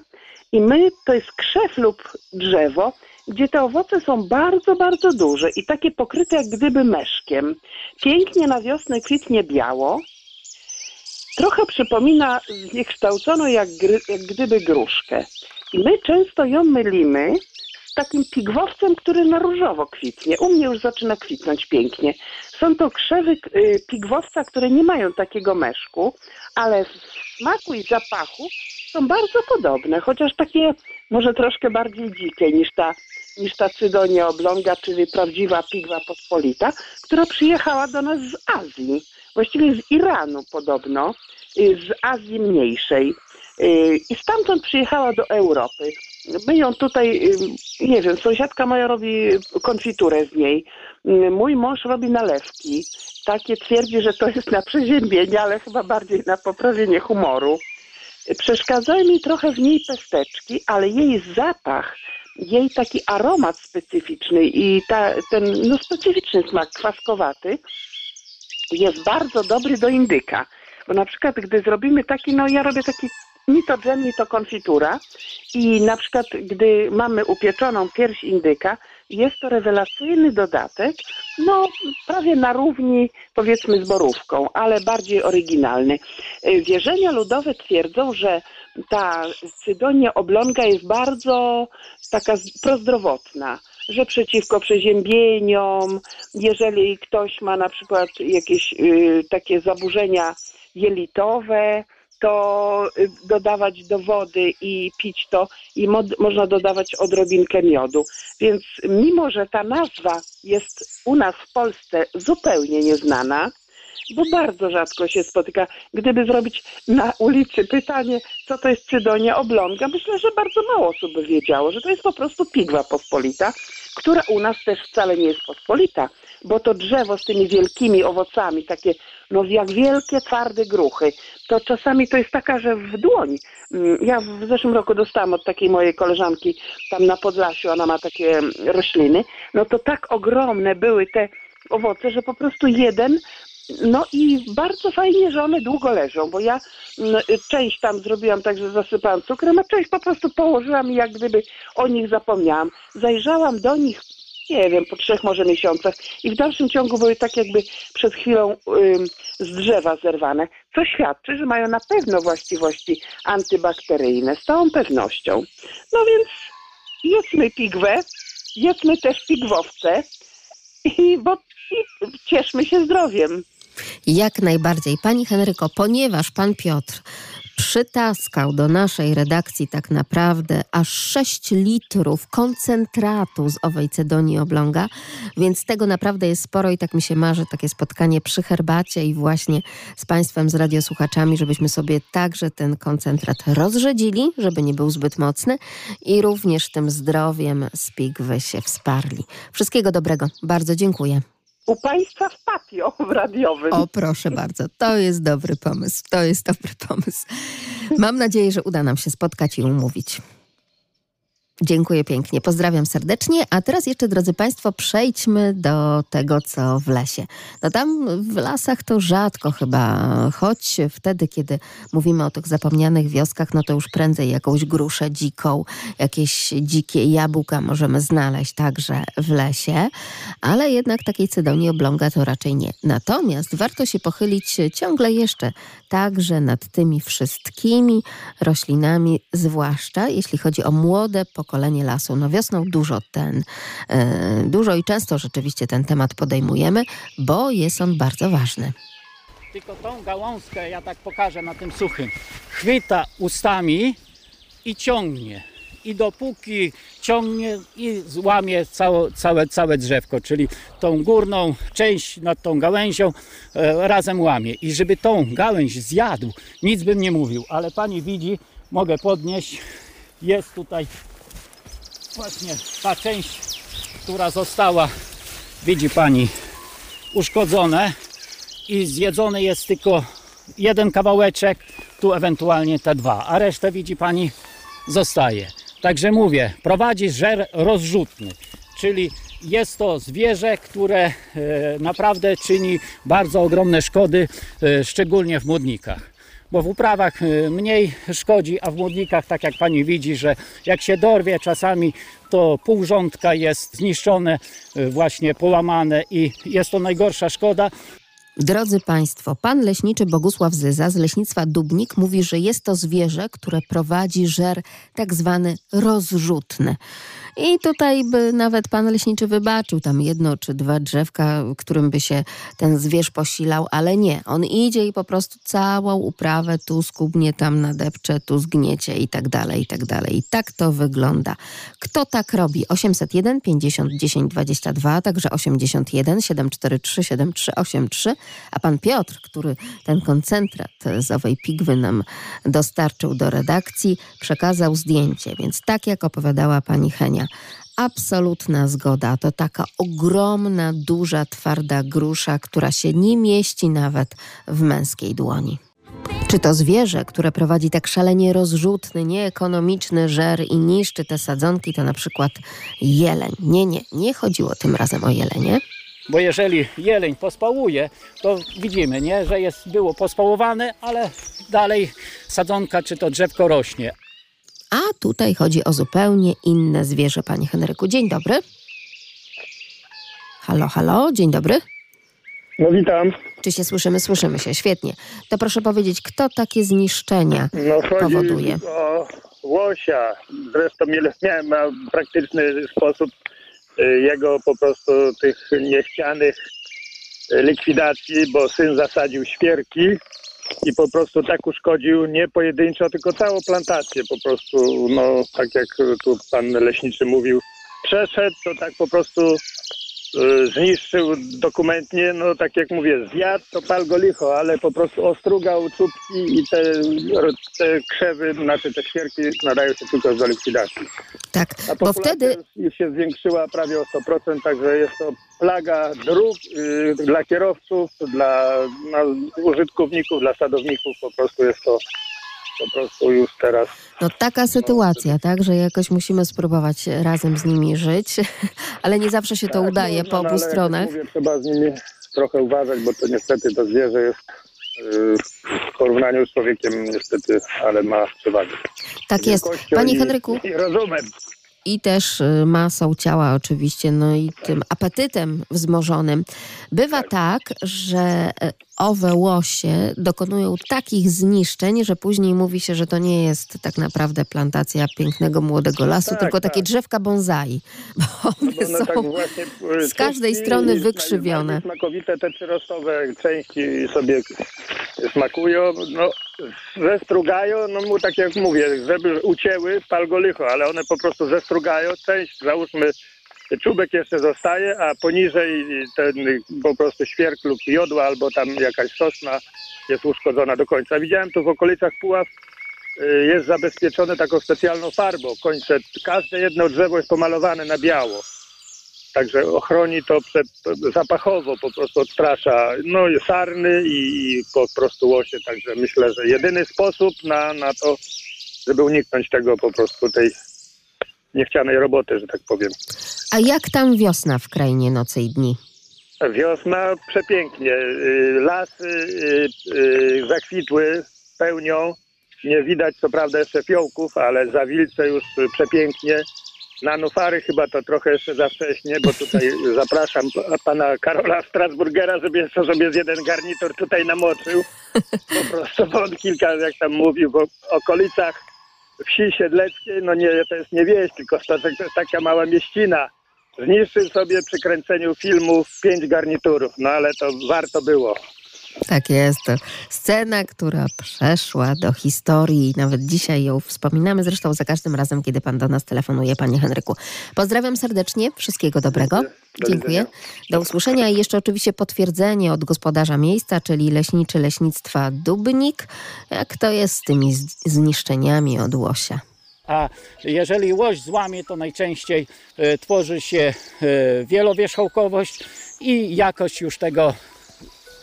I my, to jest krzew lub drzewo, gdzie te owoce są bardzo, bardzo duże i takie pokryte jak gdyby meszkiem. Pięknie na wiosnę kwitnie biało. Trochę przypomina zniekształconą jak, jak gdyby gruszkę. I my często ją mylimy z takim pigwowcem, który na różowo kwitnie. U mnie już zaczyna kwitnąć pięknie. Są to krzewy y, pigwowca, które nie mają takiego meszku, ale w smaku i zapachu są bardzo podobne, chociaż takie może troszkę bardziej dzikie niż ta, niż ta cydonia oblonga, czyli prawdziwa pigwa pospolita, która przyjechała do nas z Azji, właściwie z Iranu podobno, y, z Azji Mniejszej. Y, I stamtąd przyjechała do Europy. My ją tutaj, y, nie wiem, sąsiadka moja robi konfiturę z niej. Mój mąż robi nalewki. Takie twierdzi, że to jest na przeziębienie, ale chyba bardziej na poprawienie humoru. Przeszkadzają mi trochę w niej pesteczki, ale jej zapach, jej taki aromat specyficzny i ta, ten no, specyficzny smak kwaskowaty jest bardzo dobry do indyka. Bo na przykład, gdy zrobimy taki, no ja robię taki ni to dżem, ni to konfitura i na przykład, gdy mamy upieczoną pierś indyka, jest to rewelacyjny dodatek, no prawie na równi powiedzmy z borówką, ale bardziej oryginalny. Wierzenia ludowe twierdzą, że ta cydonia oblonga jest bardzo taka prozdrowotna, że przeciwko przeziębieniom, jeżeli ktoś ma na przykład jakieś y, takie zaburzenia jelitowe, to y, dodawać do wody i pić to i można dodawać odrobinkę miodu. Więc mimo, że ta nazwa jest u nas w Polsce zupełnie nieznana, bo bardzo rzadko się spotyka. Gdyby zrobić na ulicy pytanie, co to jest cydonia oblonga, myślę, że bardzo mało osób by wiedziało, że to jest po prostu pigwa pospolita, która u nas też wcale nie jest pospolita, bo to drzewo z tymi wielkimi owocami, takie no jak wielkie, twarde gruchy, to czasami to jest taka, że w dłoń. Mm, ja w zeszłym roku dostałam od takiej mojej koleżanki tam na Podlasiu, ona ma takie rośliny, no to tak ogromne były te owoce, że po prostu jeden no i bardzo fajnie, że one długo leżą, bo ja mm, część tam zrobiłam tak, że zasypałam cukrem, a część po prostu położyłam i jak gdyby o nich zapomniałam. Zajrzałam do nich nie wiem, po trzech może miesiącach i w dalszym ciągu były tak jakby przed chwilą z drzewa zerwane, co świadczy, że mają na pewno właściwości antybakteryjne, z całą pewnością. No więc jedzmy pigwę, jedzmy też pigwowce i, bo, i cieszmy się zdrowiem. Jak najbardziej. Pani Henryko, ponieważ pan Piotr przytaskał do naszej redakcji tak naprawdę aż 6 litrów koncentratu z owej cedonii obląga, więc tego naprawdę jest sporo i tak mi się marzy takie spotkanie przy herbacie i właśnie z Państwem, z radiosłuchaczami, żebyśmy sobie także ten koncentrat rozrzedzili, żeby nie był zbyt mocny i również tym zdrowiem z pigwy się wsparli. Wszystkiego dobrego. Bardzo dziękuję u Państwa w patio w radiowym. O, proszę bardzo, to jest dobry pomysł, to jest dobry pomysł. Mam nadzieję, że uda nam się spotkać i umówić. Dziękuję pięknie, pozdrawiam serdecznie. A teraz jeszcze, drodzy Państwo, przejdźmy do tego, co w lesie. No tam w lasach to rzadko chyba, choć wtedy, kiedy mówimy o tych zapomnianych wioskach, no to już prędzej jakąś gruszę dziką, jakieś dzikie jabłka możemy znaleźć także w lesie, ale jednak takiej cydonii obląga to raczej nie. Natomiast warto się pochylić ciągle jeszcze także nad tymi wszystkimi roślinami, zwłaszcza jeśli chodzi o młode pokolenie pokolenie lasu. No wiosną dużo ten, e, dużo i często rzeczywiście ten temat podejmujemy, bo jest on bardzo ważny. Tylko tą gałązkę ja tak pokażę na tym suchym. Chwyta ustami i ciągnie. i dopóki ciągnie i złamie całe, całe, całe drzewko, czyli tą górną część nad tą gałęzią e, razem łamie. I żeby tą gałęź zjadł, nic bym nie mówił, ale pani widzi, mogę podnieść, jest tutaj właśnie ta część, która została, widzi pani, uszkodzone i zjedzony jest tylko jeden kawałeczek, tu ewentualnie te dwa, a resztę widzi pani zostaje. Także mówię, prowadzi żer rozrzutny, czyli jest to zwierzę, które e, naprawdę czyni bardzo ogromne szkody, e, szczególnie w młodnikach. Bo w uprawach e, mniej szkodzi, a w młodnikach, tak jak pani widzi, że jak się dorwie czasami, to pół rządka jest zniszczone, e, właśnie połamane i jest to najgorsza szkoda. Drodzy Państwo, pan leśniczy Bogusław Zyza z leśnictwa Dubnik mówi, że jest to zwierzę, które prowadzi żer tak zwany rozrzutny. I tutaj by nawet pan leśniczy wybaczył tam jedno czy dwa drzewka, którym by się ten zwierz posilał, ale nie. On idzie i po prostu całą uprawę tu skubnie, tam nadepcze, tu zgniecie i tak dalej, i tak dalej. I tak to wygląda. Kto tak robi? 801 50 10 22, a także 81 743 7383, a pan Piotr, który ten koncentrat z owej pigwy nam dostarczył do redakcji, przekazał zdjęcie. Więc tak jak opowiadała pani Henia, absolutna zgoda. To taka ogromna, duża, twarda grusza, która się nie mieści nawet w męskiej dłoni. Czy to zwierzę, które prowadzi tak szalenie rozrzutny, nieekonomiczny żer i niszczy te sadzonki, to na przykład jeleń? Nie, nie, nie chodziło tym razem o jelenie. Bo jeżeli jeleń pospałuje, to widzimy, nie, że jest, było pospałowane, ale dalej sadzonka czy to drzewko rośnie. A tutaj chodzi o zupełnie inne zwierzę, panie Henryku. Dzień dobry. Halo, halo, dzień dobry. No witam. Czy się słyszymy? Słyszymy się, świetnie. To proszę powiedzieć, kto takie zniszczenia No powoduje? o łosia. Zresztą miałem na praktyczny sposób y, jego po prostu tych niechcianych y, likwidacji, bo syn zasadził świerki i po prostu tak uszkodził nie pojedynczo, tylko całą plantację. Po prostu, no tak jak tu pan leśniczy mówił, przeszedł, to tak po prostu zniszczył dokumentnie, no tak jak mówię, zjadł, to pal go licho, ale po prostu ostrugał czubki i te, te krzewy, znaczy te świerki nadają się tylko do likwidacji. Tak, A bo wtedy już- się zwiększyła prawie o 100%, także jest to plaga dróg y, dla kierowców, dla no, użytkowników, dla sadowników, po prostu jest to po prostu już teraz no, taka sytuacja, tak, że jakoś musimy spróbować razem z nimi żyć, ale nie zawsze się to Tak, udaje można, po no, obu ale jak stronach. Mówię, trzeba z nimi trochę uważać, bo to niestety to zwierzę jest y, w porównaniu z człowiekiem niestety, ale ma przewagę. Tak jest. Panie Henryku, I rozumem. I też y, masą ciała oczywiście, no i tym apetytem wzmożonym. Bywa tak, że e, owe łosie dokonują takich zniszczeń, że później mówi się, że to nie jest tak naprawdę plantacja pięknego młodego lasu, Tak, tylko tak. takie drzewka bonsai, bo one Bo one są... tak y, z każdej strony wykrzywione. Smakowite te przyrostowe części sobie smakują, no zestrugają, no mu tak jak mówię, żeby ucięły, pal go licho, ale one po prostu zestrugają, część załóżmy czubek jeszcze zostaje, a poniżej ten po prostu świerk lub jodła albo tam jakaś sosna jest uszkodzona do końca. Widziałem tu w okolicach Puław y, jest zabezpieczone taką specjalną farbą. Końce, każde jedno drzewo jest pomalowane na biało. Także ochroni to przed zapachowo, po prostu odstrasza no, sarny i, i po prostu łosie. Także myślę, że jedyny sposób na, na to, żeby uniknąć tego po prostu tej niechcianej roboty, że tak powiem. A jak tam wiosna w krainie nocy i dni? Wiosna przepięknie. Y, Lasy y, y, zakwitły pełnią. Nie widać co prawda jeszcze fiołków, ale zawilce już przepięknie. Na nufary chyba to trochę jeszcze za wcześnie, bo tutaj zapraszam pana Karola Strasburgera, żeby jeszcze sobie z jeden garnitur tutaj namoczył. Po prostu, bo on kilka, jak tam mówił, w okolicach wsi siedleckiej, no nie, to jest nie wieś, tylko Stoczek to jest taka mała mieścina. Zniszczył sobie przy kręceniu filmu pięć garniturów, no ale to warto było. Tak jest. Scena, która przeszła do historii i nawet dzisiaj ją wspominamy. Zresztą za każdym razem, kiedy pan do nas telefonuje, panie Henryku. Pozdrawiam serdecznie. Wszystkiego dobrego. Do Dziękuję. Do usłyszenia i jeszcze oczywiście potwierdzenie od gospodarza miejsca, czyli leśniczy leśnictwa Dubnik. Jak to jest z tymi zniszczeniami od łosia? A jeżeli łoś złamie, to najczęściej e, tworzy się e, wielowierzchołkowość i jakość już tego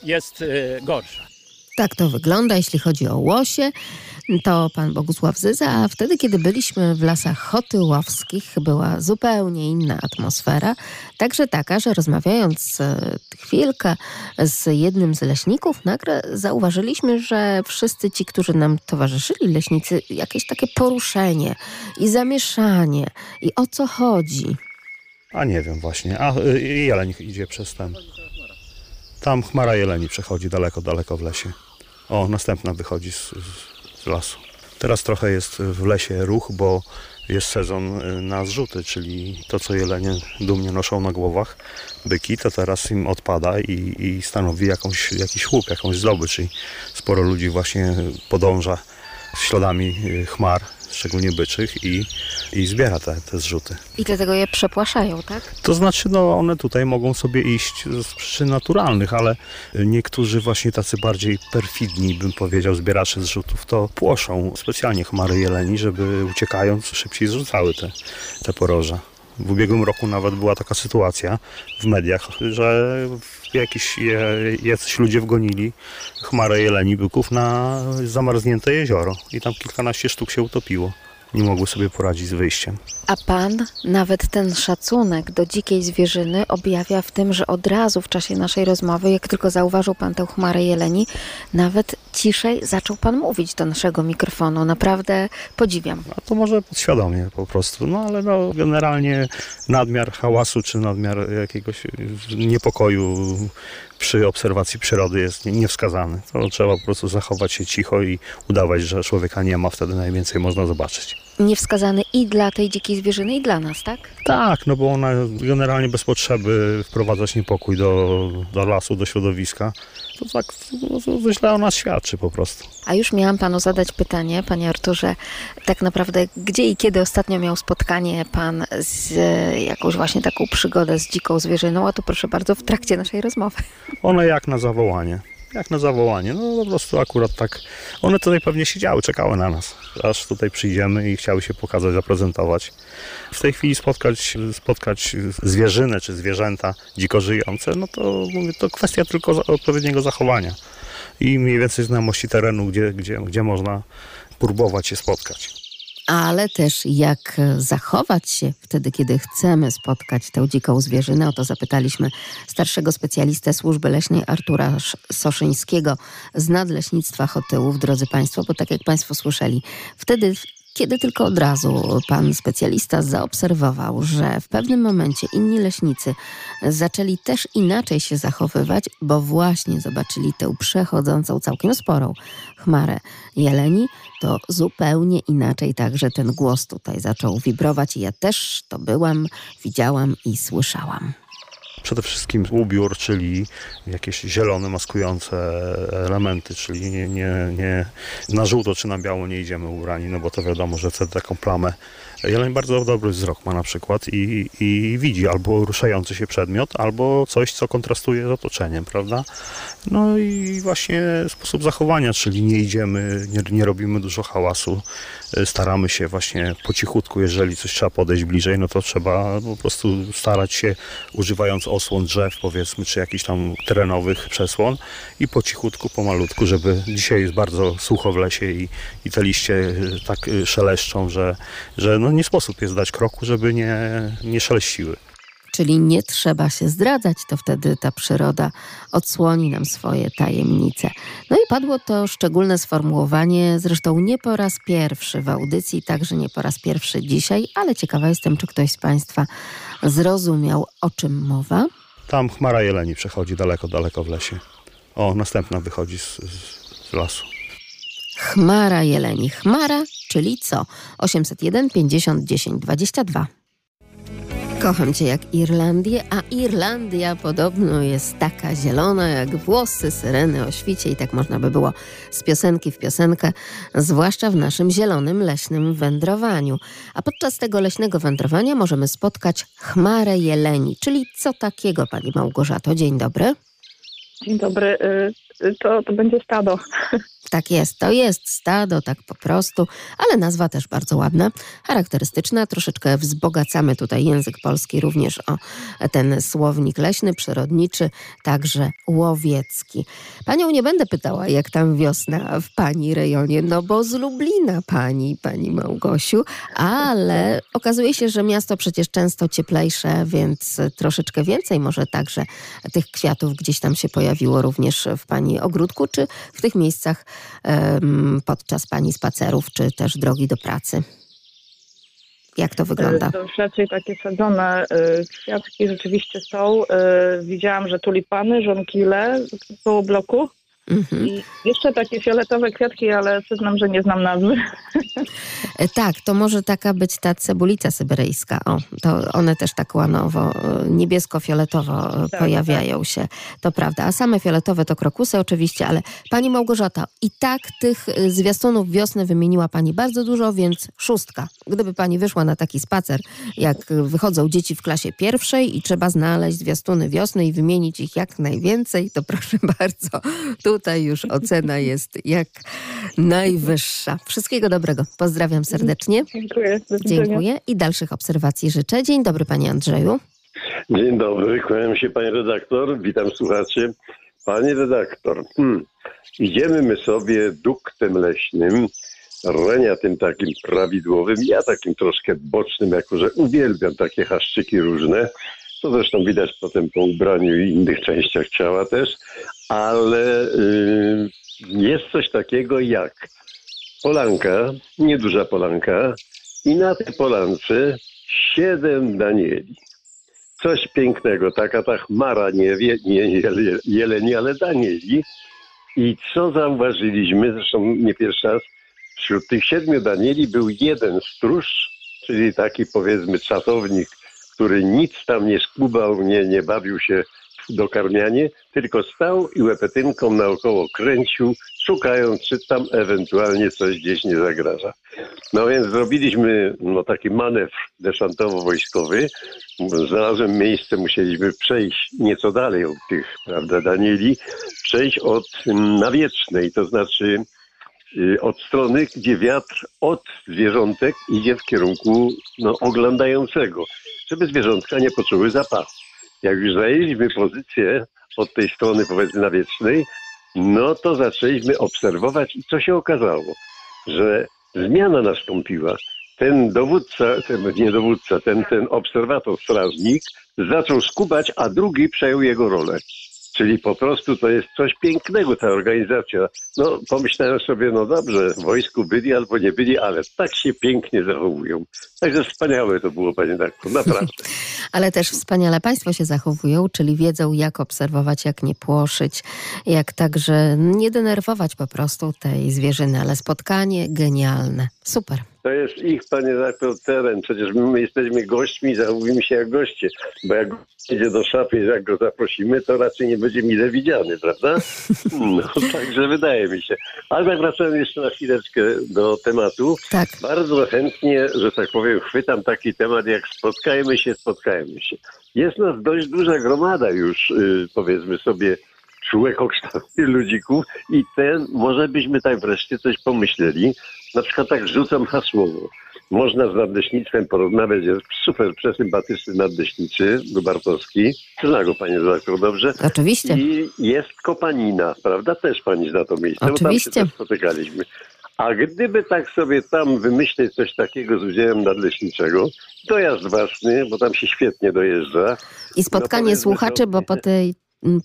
jest e, gorsza. Tak to wygląda, jeśli chodzi o łosie. To pan Bogusław Zyza, a wtedy, kiedy byliśmy w lasach Chotyłowskich, była zupełnie inna atmosfera. Także taka, że rozmawiając e, chwilkę z jednym z leśników, nagle zauważyliśmy, że wszyscy ci, którzy nam towarzyszyli, leśnicy, jakieś takie poruszenie i zamieszanie. I o co chodzi? A nie wiem właśnie. A y, jeleń idzie przez ten. Tam chmara jeleni przechodzi daleko, daleko w lesie. O, następna wychodzi z, z, z lasu. Teraz trochę jest w lesie ruch, bo jest sezon y, na zrzuty, czyli to, co jelenie dumnie noszą na głowach, byki, to teraz im odpada i, i stanowi jakąś, jakiś łup, jakąś zdobycz. Czyli sporo ludzi właśnie podąża śladami y, chmar, szczególnie byczych i, i zbiera te, te zrzuty. I dlatego je przepłaszają, tak? To znaczy, no one tutaj mogą sobie iść z przyczyn naturalnych, ale niektórzy właśnie tacy bardziej perfidni, bym powiedział, zbieracze zrzutów, to płoszą specjalnie chmary jeleni, żeby uciekając szybciej zrzucały te, te poroża. W ubiegłym roku nawet była taka sytuacja w mediach, że jakiś, jacyś ludzie wgonili chmarę jeleni byków na zamarznięte jezioro i tam kilkanaście sztuk się utopiło. Nie mogły sobie poradzić z wyjściem. A pan nawet ten szacunek do dzikiej zwierzyny objawia w tym, że od razu w czasie naszej rozmowy, jak tylko zauważył pan tę chmarę jeleni, nawet ciszej zaczął pan mówić do naszego mikrofonu. Naprawdę podziwiam. A to może podświadomie po prostu, no ale no, generalnie nadmiar hałasu czy nadmiar jakiegoś niepokoju przy obserwacji przyrody jest nie- niewskazany. To trzeba po prostu zachować się cicho i udawać, że człowieka nie ma, wtedy najwięcej można zobaczyć. Niewskazany i dla tej dzikiej zwierzyny, i dla nas, tak? Tak, no bo ona generalnie bez potrzeby wprowadzać niepokój do, do lasu, do środowiska. To tak no, źle o nas świadczy po prostu. A już miałam panu zadać pytanie, panie Arturze, tak naprawdę gdzie i kiedy ostatnio miał spotkanie pan z jakąś właśnie taką przygodę z dziką zwierzyną, a to proszę bardzo w trakcie naszej rozmowy. One jak na zawołanie. Jak na zawołanie. No po prostu akurat tak. One tutaj pewnie siedziały, czekały na nas. Aż tutaj przyjdziemy i chciały się pokazać, zaprezentować. W tej chwili spotkać, spotkać zwierzynę czy zwierzęta dziko żyjące, no to mówię, to kwestia tylko odpowiedniego zachowania. I mniej więcej znajomości terenu, gdzie, gdzie, gdzie można próbować się spotkać. Ale też jak zachować się wtedy, kiedy chcemy spotkać tę dziką zwierzynę. O to zapytaliśmy starszego specjalistę służby leśnej Artura Sz- Soszyńskiego z Nadleśnictwa Chotyłów, drodzy Państwo, bo tak jak Państwo słyszeli, wtedy kiedy tylko od razu pan specjalista zaobserwował, że w pewnym momencie inni leśnicy zaczęli też inaczej się zachowywać, bo właśnie zobaczyli tę przechodzącą całkiem sporą chmarę jeleni, to zupełnie inaczej także ten głos tutaj zaczął wibrować i ja też to byłam, widziałam i słyszałam. Przede wszystkim ubiór, czyli jakieś zielone, maskujące elementy, czyli nie, nie, nie na żółto czy na biało nie idziemy ubrani, no bo to wiadomo, że wtedy taką plamę. Jeleń bardzo dobry wzrok ma na przykład i, i widzi albo ruszający się przedmiot, albo coś, co kontrastuje z otoczeniem, prawda? No i właśnie sposób zachowania, czyli nie idziemy, nie, nie robimy dużo hałasu, y, staramy się właśnie po cichutku, jeżeli coś trzeba podejść bliżej, no to trzeba po prostu starać się, używając osłon drzew, powiedzmy, czy jakichś tam terenowych przesłon i po cichutku, pomalutku, żeby dzisiaj jest bardzo sucho w lesie i, i te liście y, tak y, szeleszczą, że, że no nie sposób jest dać kroku, żeby nie, nie szeleściły. Czyli nie trzeba się zdradzać, to wtedy ta przyroda odsłoni nam swoje tajemnice. No i padło to szczególne sformułowanie, zresztą nie po raz pierwszy w audycji, także nie po raz pierwszy dzisiaj, ale ciekawa jestem, czy ktoś z Państwa zrozumiał, o czym mowa. Tam chmara jeleni przechodzi daleko, daleko w lesie. O, następna wychodzi z, z, z lasu. Chmara jeleni. Chmara, czyli co? 801 50 10 22. Kocham cię jak Irlandię, a Irlandia podobno jest taka zielona jak włosy syreny o świcie i tak można by było z piosenki w piosenkę, zwłaszcza w naszym zielonym leśnym wędrowaniu. A podczas tego leśnego wędrowania możemy spotkać chmarę jeleni, czyli co takiego, pani Małgorzato? Dzień dobry. Dzień dobry. To, to będzie stado. Tak jest, to jest stado, tak po prostu, ale nazwa też bardzo ładna, charakterystyczna. Troszeczkę wzbogacamy tutaj język polski również o ten słownik leśny, przyrodniczy, także łowiecki. Panią nie będę pytała, jak tam wiosna w pani rejonie, no bo z Lublina pani, pani Małgosiu, ale okazuje się, że miasto przecież często cieplejsze, więc troszeczkę więcej może także tych kwiatów gdzieś tam się pojawiło również w pani ogródku, czy w tych miejscach podczas pani spacerów, czy też drogi do pracy. Jak to wygląda? Y, To już raczej takie sadzone y, kwiatki rzeczywiście są. Y, Widziałam, że tulipany, żonkile koło bloku. Mhm. I jeszcze takie fioletowe kwiatki, ale przyznam, że nie znam nazwy. E, Tak, to może taka być ta cebulica syberyjska. O, to one też tak łanowo, e, niebiesko-fioletowo e, Tak, pojawiają się. To prawda. A same fioletowe to krokusy oczywiście, ale pani Małgorzata, i tak tych zwiastunów wiosny wymieniła pani bardzo dużo, więc szóstka. Gdyby pani wyszła na taki spacer, jak wychodzą dzieci w klasie pierwszej i trzeba znaleźć zwiastuny wiosny i wymienić ich jak najwięcej, to proszę bardzo, tutaj już ocena jest jak najwyższa. Wszystkiego dobrego. Pozdrawiam serdecznie. Dziękuję. Dziękuję i dalszych obserwacji życzę. Dzień dobry, panie Andrzeju. Dzień dobry, kłaniam się pani redaktor, witam słuchaczy. Pani redaktor, hmm, idziemy my sobie duktem leśnym, renia tym takim prawidłowym, ja takim troszkę bocznym, jako że uwielbiam takie haszczyki różne, to zresztą widać potem po ubraniu i innych częściach ciała też, ale y, jest coś takiego jak polanka, nieduża polanka i na tej polance siedem danieli coś pięknego, taka ta chmara nie, wie, nie jele- jeleni, ale danieli. I co zauważyliśmy, zresztą nie pierwszy raz, wśród tych siedmiu danieli był jeden stróż, czyli taki powiedzmy czasownik, który nic tam nie skubał, nie, nie bawił się w dokarmianie, tylko stał i łepetynką naokoło kręcił, szukając, czy tam ewentualnie coś gdzieś nie zagraża. No więc zrobiliśmy no, taki manewr deszantowo-wojskowy. Znalazłem miejsce, musieliśmy przejść nieco dalej od tych, prawda, Danieli, przejść od mm, nawiecznej, to znaczy y, od strony, gdzie wiatr od zwierzątek idzie w kierunku no, oglądającego, żeby zwierzątka nie poczuły zapachu. Jak już zajęliśmy pozycję od tej strony, powiedzmy, nawiecznej, no to zaczęliśmy obserwować i co się okazało, że zmiana nastąpiła. Ten dowódca, ten, nie dowódca, ten, ten obserwator, strażnik zaczął skubać, a drugi przejął jego rolę. Czyli po prostu to jest coś pięknego, ta organizacja. No, pomyślałem sobie, no dobrze, w wojsku byli albo nie byli, ale tak się pięknie zachowują. Także wspaniałe to było, panie doktor, naprawdę. Ale też wspaniale państwo się zachowują, czyli wiedzą, jak obserwować, jak nie płoszyć, jak także nie denerwować po prostu tej zwierzyny. Ale spotkanie genialne. Super. To jest ich, panie doktor, teren. Przecież my jesteśmy gośćmi, zachowujemy się jak goście. Bo jak idzie do szafy, jak go zaprosimy, to raczej nie będzie mile widziany, prawda? No, także wydaje mi się. Ale tak wracając jeszcze na chwileczkę do tematu. Tak. Bardzo chętnie, że tak powiem, chwytam taki temat jak spotkajmy się, spotkajmy się. Jest nas dość duża gromada już, y, powiedzmy sobie, człekokształtnych ludzików i ten, może byśmy tak wreszcie coś pomyśleli. Na przykład tak rzucam hasłowo. Można z nadleśnictwem porozmawiać, jest super przesympatyczny nadleśniczy, Bartowski. Zna go pani redaktor dobrze. Oczywiście. I jest Kopanina, prawda? Też pani zna to miejsce, bo tam się Oczywiście. spotykaliśmy. A gdyby tak sobie tam wymyśleć coś takiego z udziałem nadleśniczego, dojazd własny, bo tam się świetnie dojeżdża. I spotkanie powiedzmy słuchaczy, bo po tej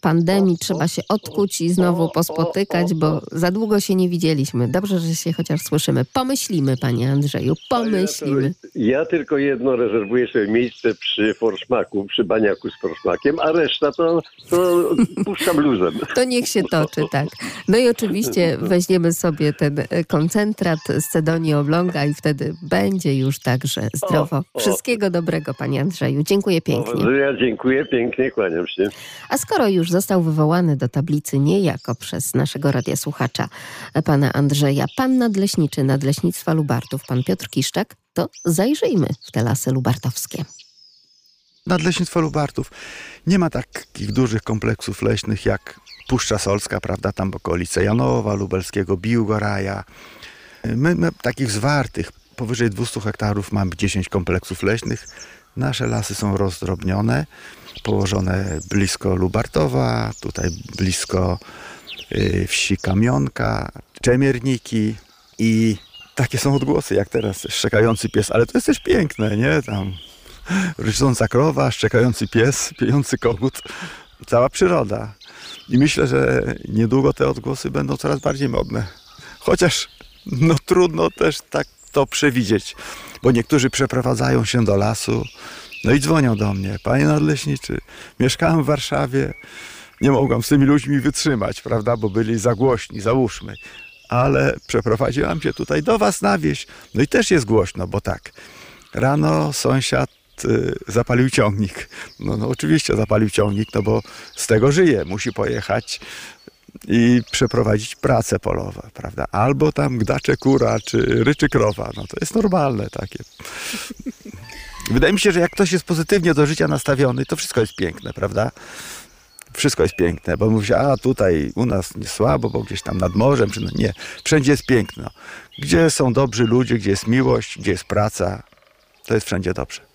pandemii trzeba się odkuć i znowu pospotykać, bo za długo się nie widzieliśmy. Dobrze, że się chociaż słyszymy. Pomyślimy, panie Andrzeju, pomyślimy. Ja tylko jedno rezerwuję sobie miejsce przy forszmaku, przy baniaku z forszmakiem, a reszta to, to puszczam luzem. To niech się toczy, tak. No i oczywiście weźmiemy sobie ten e, koncentrat z Cedonii Obląga i wtedy będzie już także zdrowo. Wszystkiego dobrego, panie Andrzeju. Dziękuję pięknie. Ja dziękuję pięknie, kłaniam się. A skoro już został wywołany do tablicy niejako przez naszego radiosłuchacza, e, pana Andrzeja, pan nadleśniczy Nadleśnictwa Lubartów, pan Piotr Kiszczak, to zajrzyjmy w te lasy lubartowskie. Nadleśnictwo Lubartów nie ma takich dużych kompleksów leśnych jak Puszcza Solska, prawda, tam okolice Janowa, Lubelskiego, Biłgoraja. My, my takich zwartych, powyżej 200 hektarów mamy 10 kompleksów leśnych. Nasze lasy są rozdrobnione, położone blisko Lubartowa, tutaj blisko y, wsi Kamionka, Czemierniki i takie są odgłosy jak teraz, szczekający pies, ale to jest też piękne, nie? Tam rycząca krowa, szczekający pies, pijący kogut, cała przyroda. I myślę, że niedługo te odgłosy będą coraz bardziej modne. Chociaż no trudno też tak to przewidzieć, bo niektórzy przeprowadzają się do lasu, no i dzwonią do mnie. Panie nadleśniczy, mieszkałem w Warszawie, nie mogłam z tymi ludźmi wytrzymać, prawda, bo byli za głośni, załóżmy. Ale przeprowadziłam się tutaj do was na wieś. No i też jest głośno, bo tak, rano sąsiad y, zapalił ciągnik. No, no oczywiście zapalił ciągnik, no bo z tego żyje. Musi pojechać i przeprowadzić prace polowe, prawda? Albo tam gdacze kura, czy ryczy krowa. No to jest normalne takie. Wydaje mi się, że jak ktoś jest pozytywnie do życia nastawiony, to wszystko jest piękne, prawda? Wszystko jest piękne, bo mówi się, a tutaj u nas nie słabo, bo gdzieś tam nad morzem, czy no nie. Wszędzie jest piękno. Gdzie są dobrzy ludzie, gdzie jest miłość, gdzie jest praca, to jest wszędzie dobrze.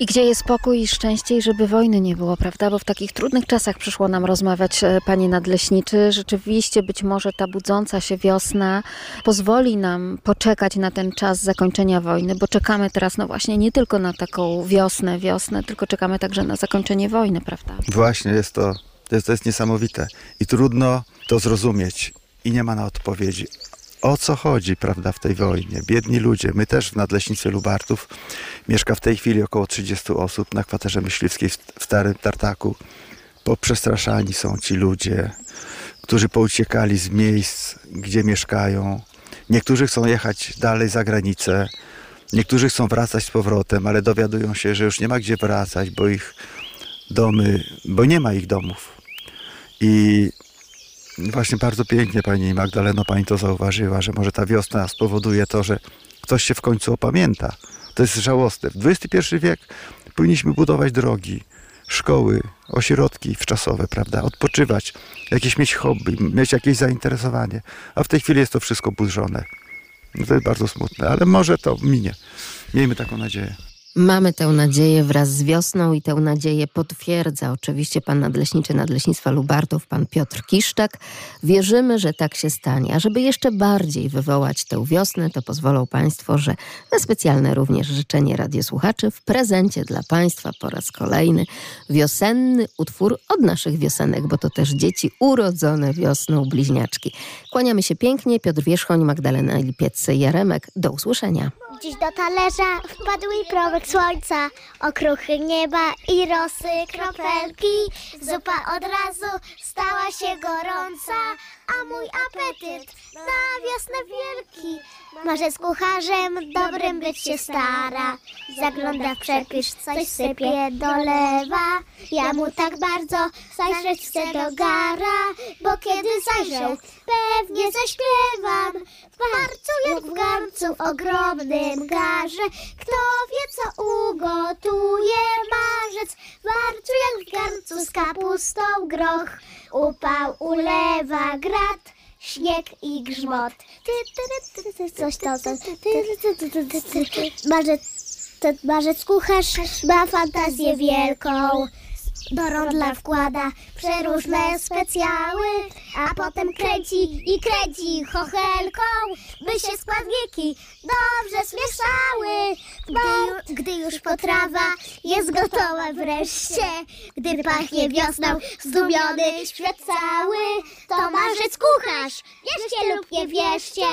I gdzie jest spokój i szczęście i żeby wojny nie było, prawda? Bo w takich trudnych czasach przyszło nam rozmawiać, e, panie nadleśniczy. Rzeczywiście być może ta budząca się wiosna pozwoli nam poczekać na ten czas zakończenia wojny, bo czekamy teraz no właśnie nie tylko na taką wiosnę, wiosnę, tylko czekamy także na zakończenie wojny, prawda? Właśnie jest to, to jest, to jest niesamowite i trudno to zrozumieć i nie ma na odpowiedzi. O co chodzi, prawda, w tej wojnie? Biedni ludzie. My też w Nadleśnictwie Lubartów mieszka w tej chwili około 30 osób na kwaterze myśliwskiej w w Starym Tartaku. Poprzestraszani są ci ludzie, którzy pouciekali z miejsc, gdzie mieszkają. Niektórzy chcą jechać dalej za granicę, niektórzy chcą wracać z powrotem, ale dowiadują się, że już nie ma gdzie wracać, bo ich domy, bo nie ma ich domów. I właśnie bardzo pięknie pani Magdaleno, pani to zauważyła, że może ta wiosna spowoduje to, że ktoś się w końcu opamięta. To jest żałosne. W XXI wiek powinniśmy budować drogi, szkoły, ośrodki wczasowe, prawda? Odpoczywać, jakieś mieć hobby, mieć jakieś zainteresowanie. A w tej chwili jest to wszystko burzone. No to jest bardzo smutne, ale może to minie. Miejmy taką nadzieję. Mamy tę nadzieję wraz z wiosną i tę nadzieję potwierdza oczywiście pan nadleśniczy Nadleśnictwa Lubartów, pan Piotr Kiszczak. Wierzymy, że tak się stanie. A żeby jeszcze bardziej wywołać tę wiosnę, to pozwolą państwo, że na specjalne również życzenie radiosłuchaczy w prezencie dla państwa po raz kolejny wiosenny utwór od naszych wiosenek, bo to też dzieci urodzone wiosną bliźniaczki. Kłaniamy się pięknie. Piotr Wierzchoń, Magdalena Lipiec-Jaremek. Do usłyszenia. Dziś do talerza wpadł i promyk słońca, okruchy nieba i rosy kropelki. Zupa od razu stała się gorąca, a mój apetyt na wiosnę wielki. Z kucharzem dobrym być się stara, zagląda w przepis, coś sypie, dolewa. Ja mu tak bardzo zajrzeć chcę do gara, bo kiedy zajrzę, pewnie zaśpiewam. W parcu jak w garncu ogromnym garze, kto wie co ugotuje marzec. W parcu jak w garncu z kapustą groch, upał ulewa grat. Śnieg i grzmot. Coś to, to. Marzec, marzec kucharz ma fantazję wielką. Do rondla wkłada przeróżne specjały, a potem kręci i kręci chochelką, by się składniki dobrze zmieszały. Gdy, gdy już potrawa jest gotowa wreszcie, gdy pachnie wiosną zdumiony świat cały, to marzec kucharz, wierzcie lub nie wierzcie,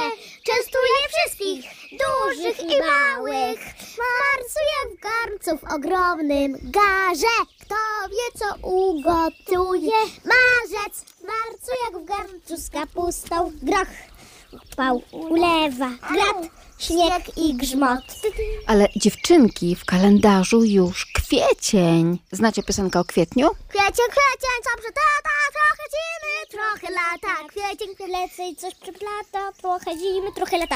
częstuje wszystkich, dużych i małych. Marcuje w garncu w ogromnym garze, kto wie co ugotuje. Marzec, marcu jak w garncu z kapustą, groch, pał, ulewa, grad, śnieg i grzmot. Ale dziewczynki w kalendarzu już kwiecień. Znacie piosenkę o kwietniu? Kwiecień, kwiecień, co przytata, trochę zimy, trochę lata. Kwiecień, kwiecień, coś przyplata, trochę zimy, trochę lata.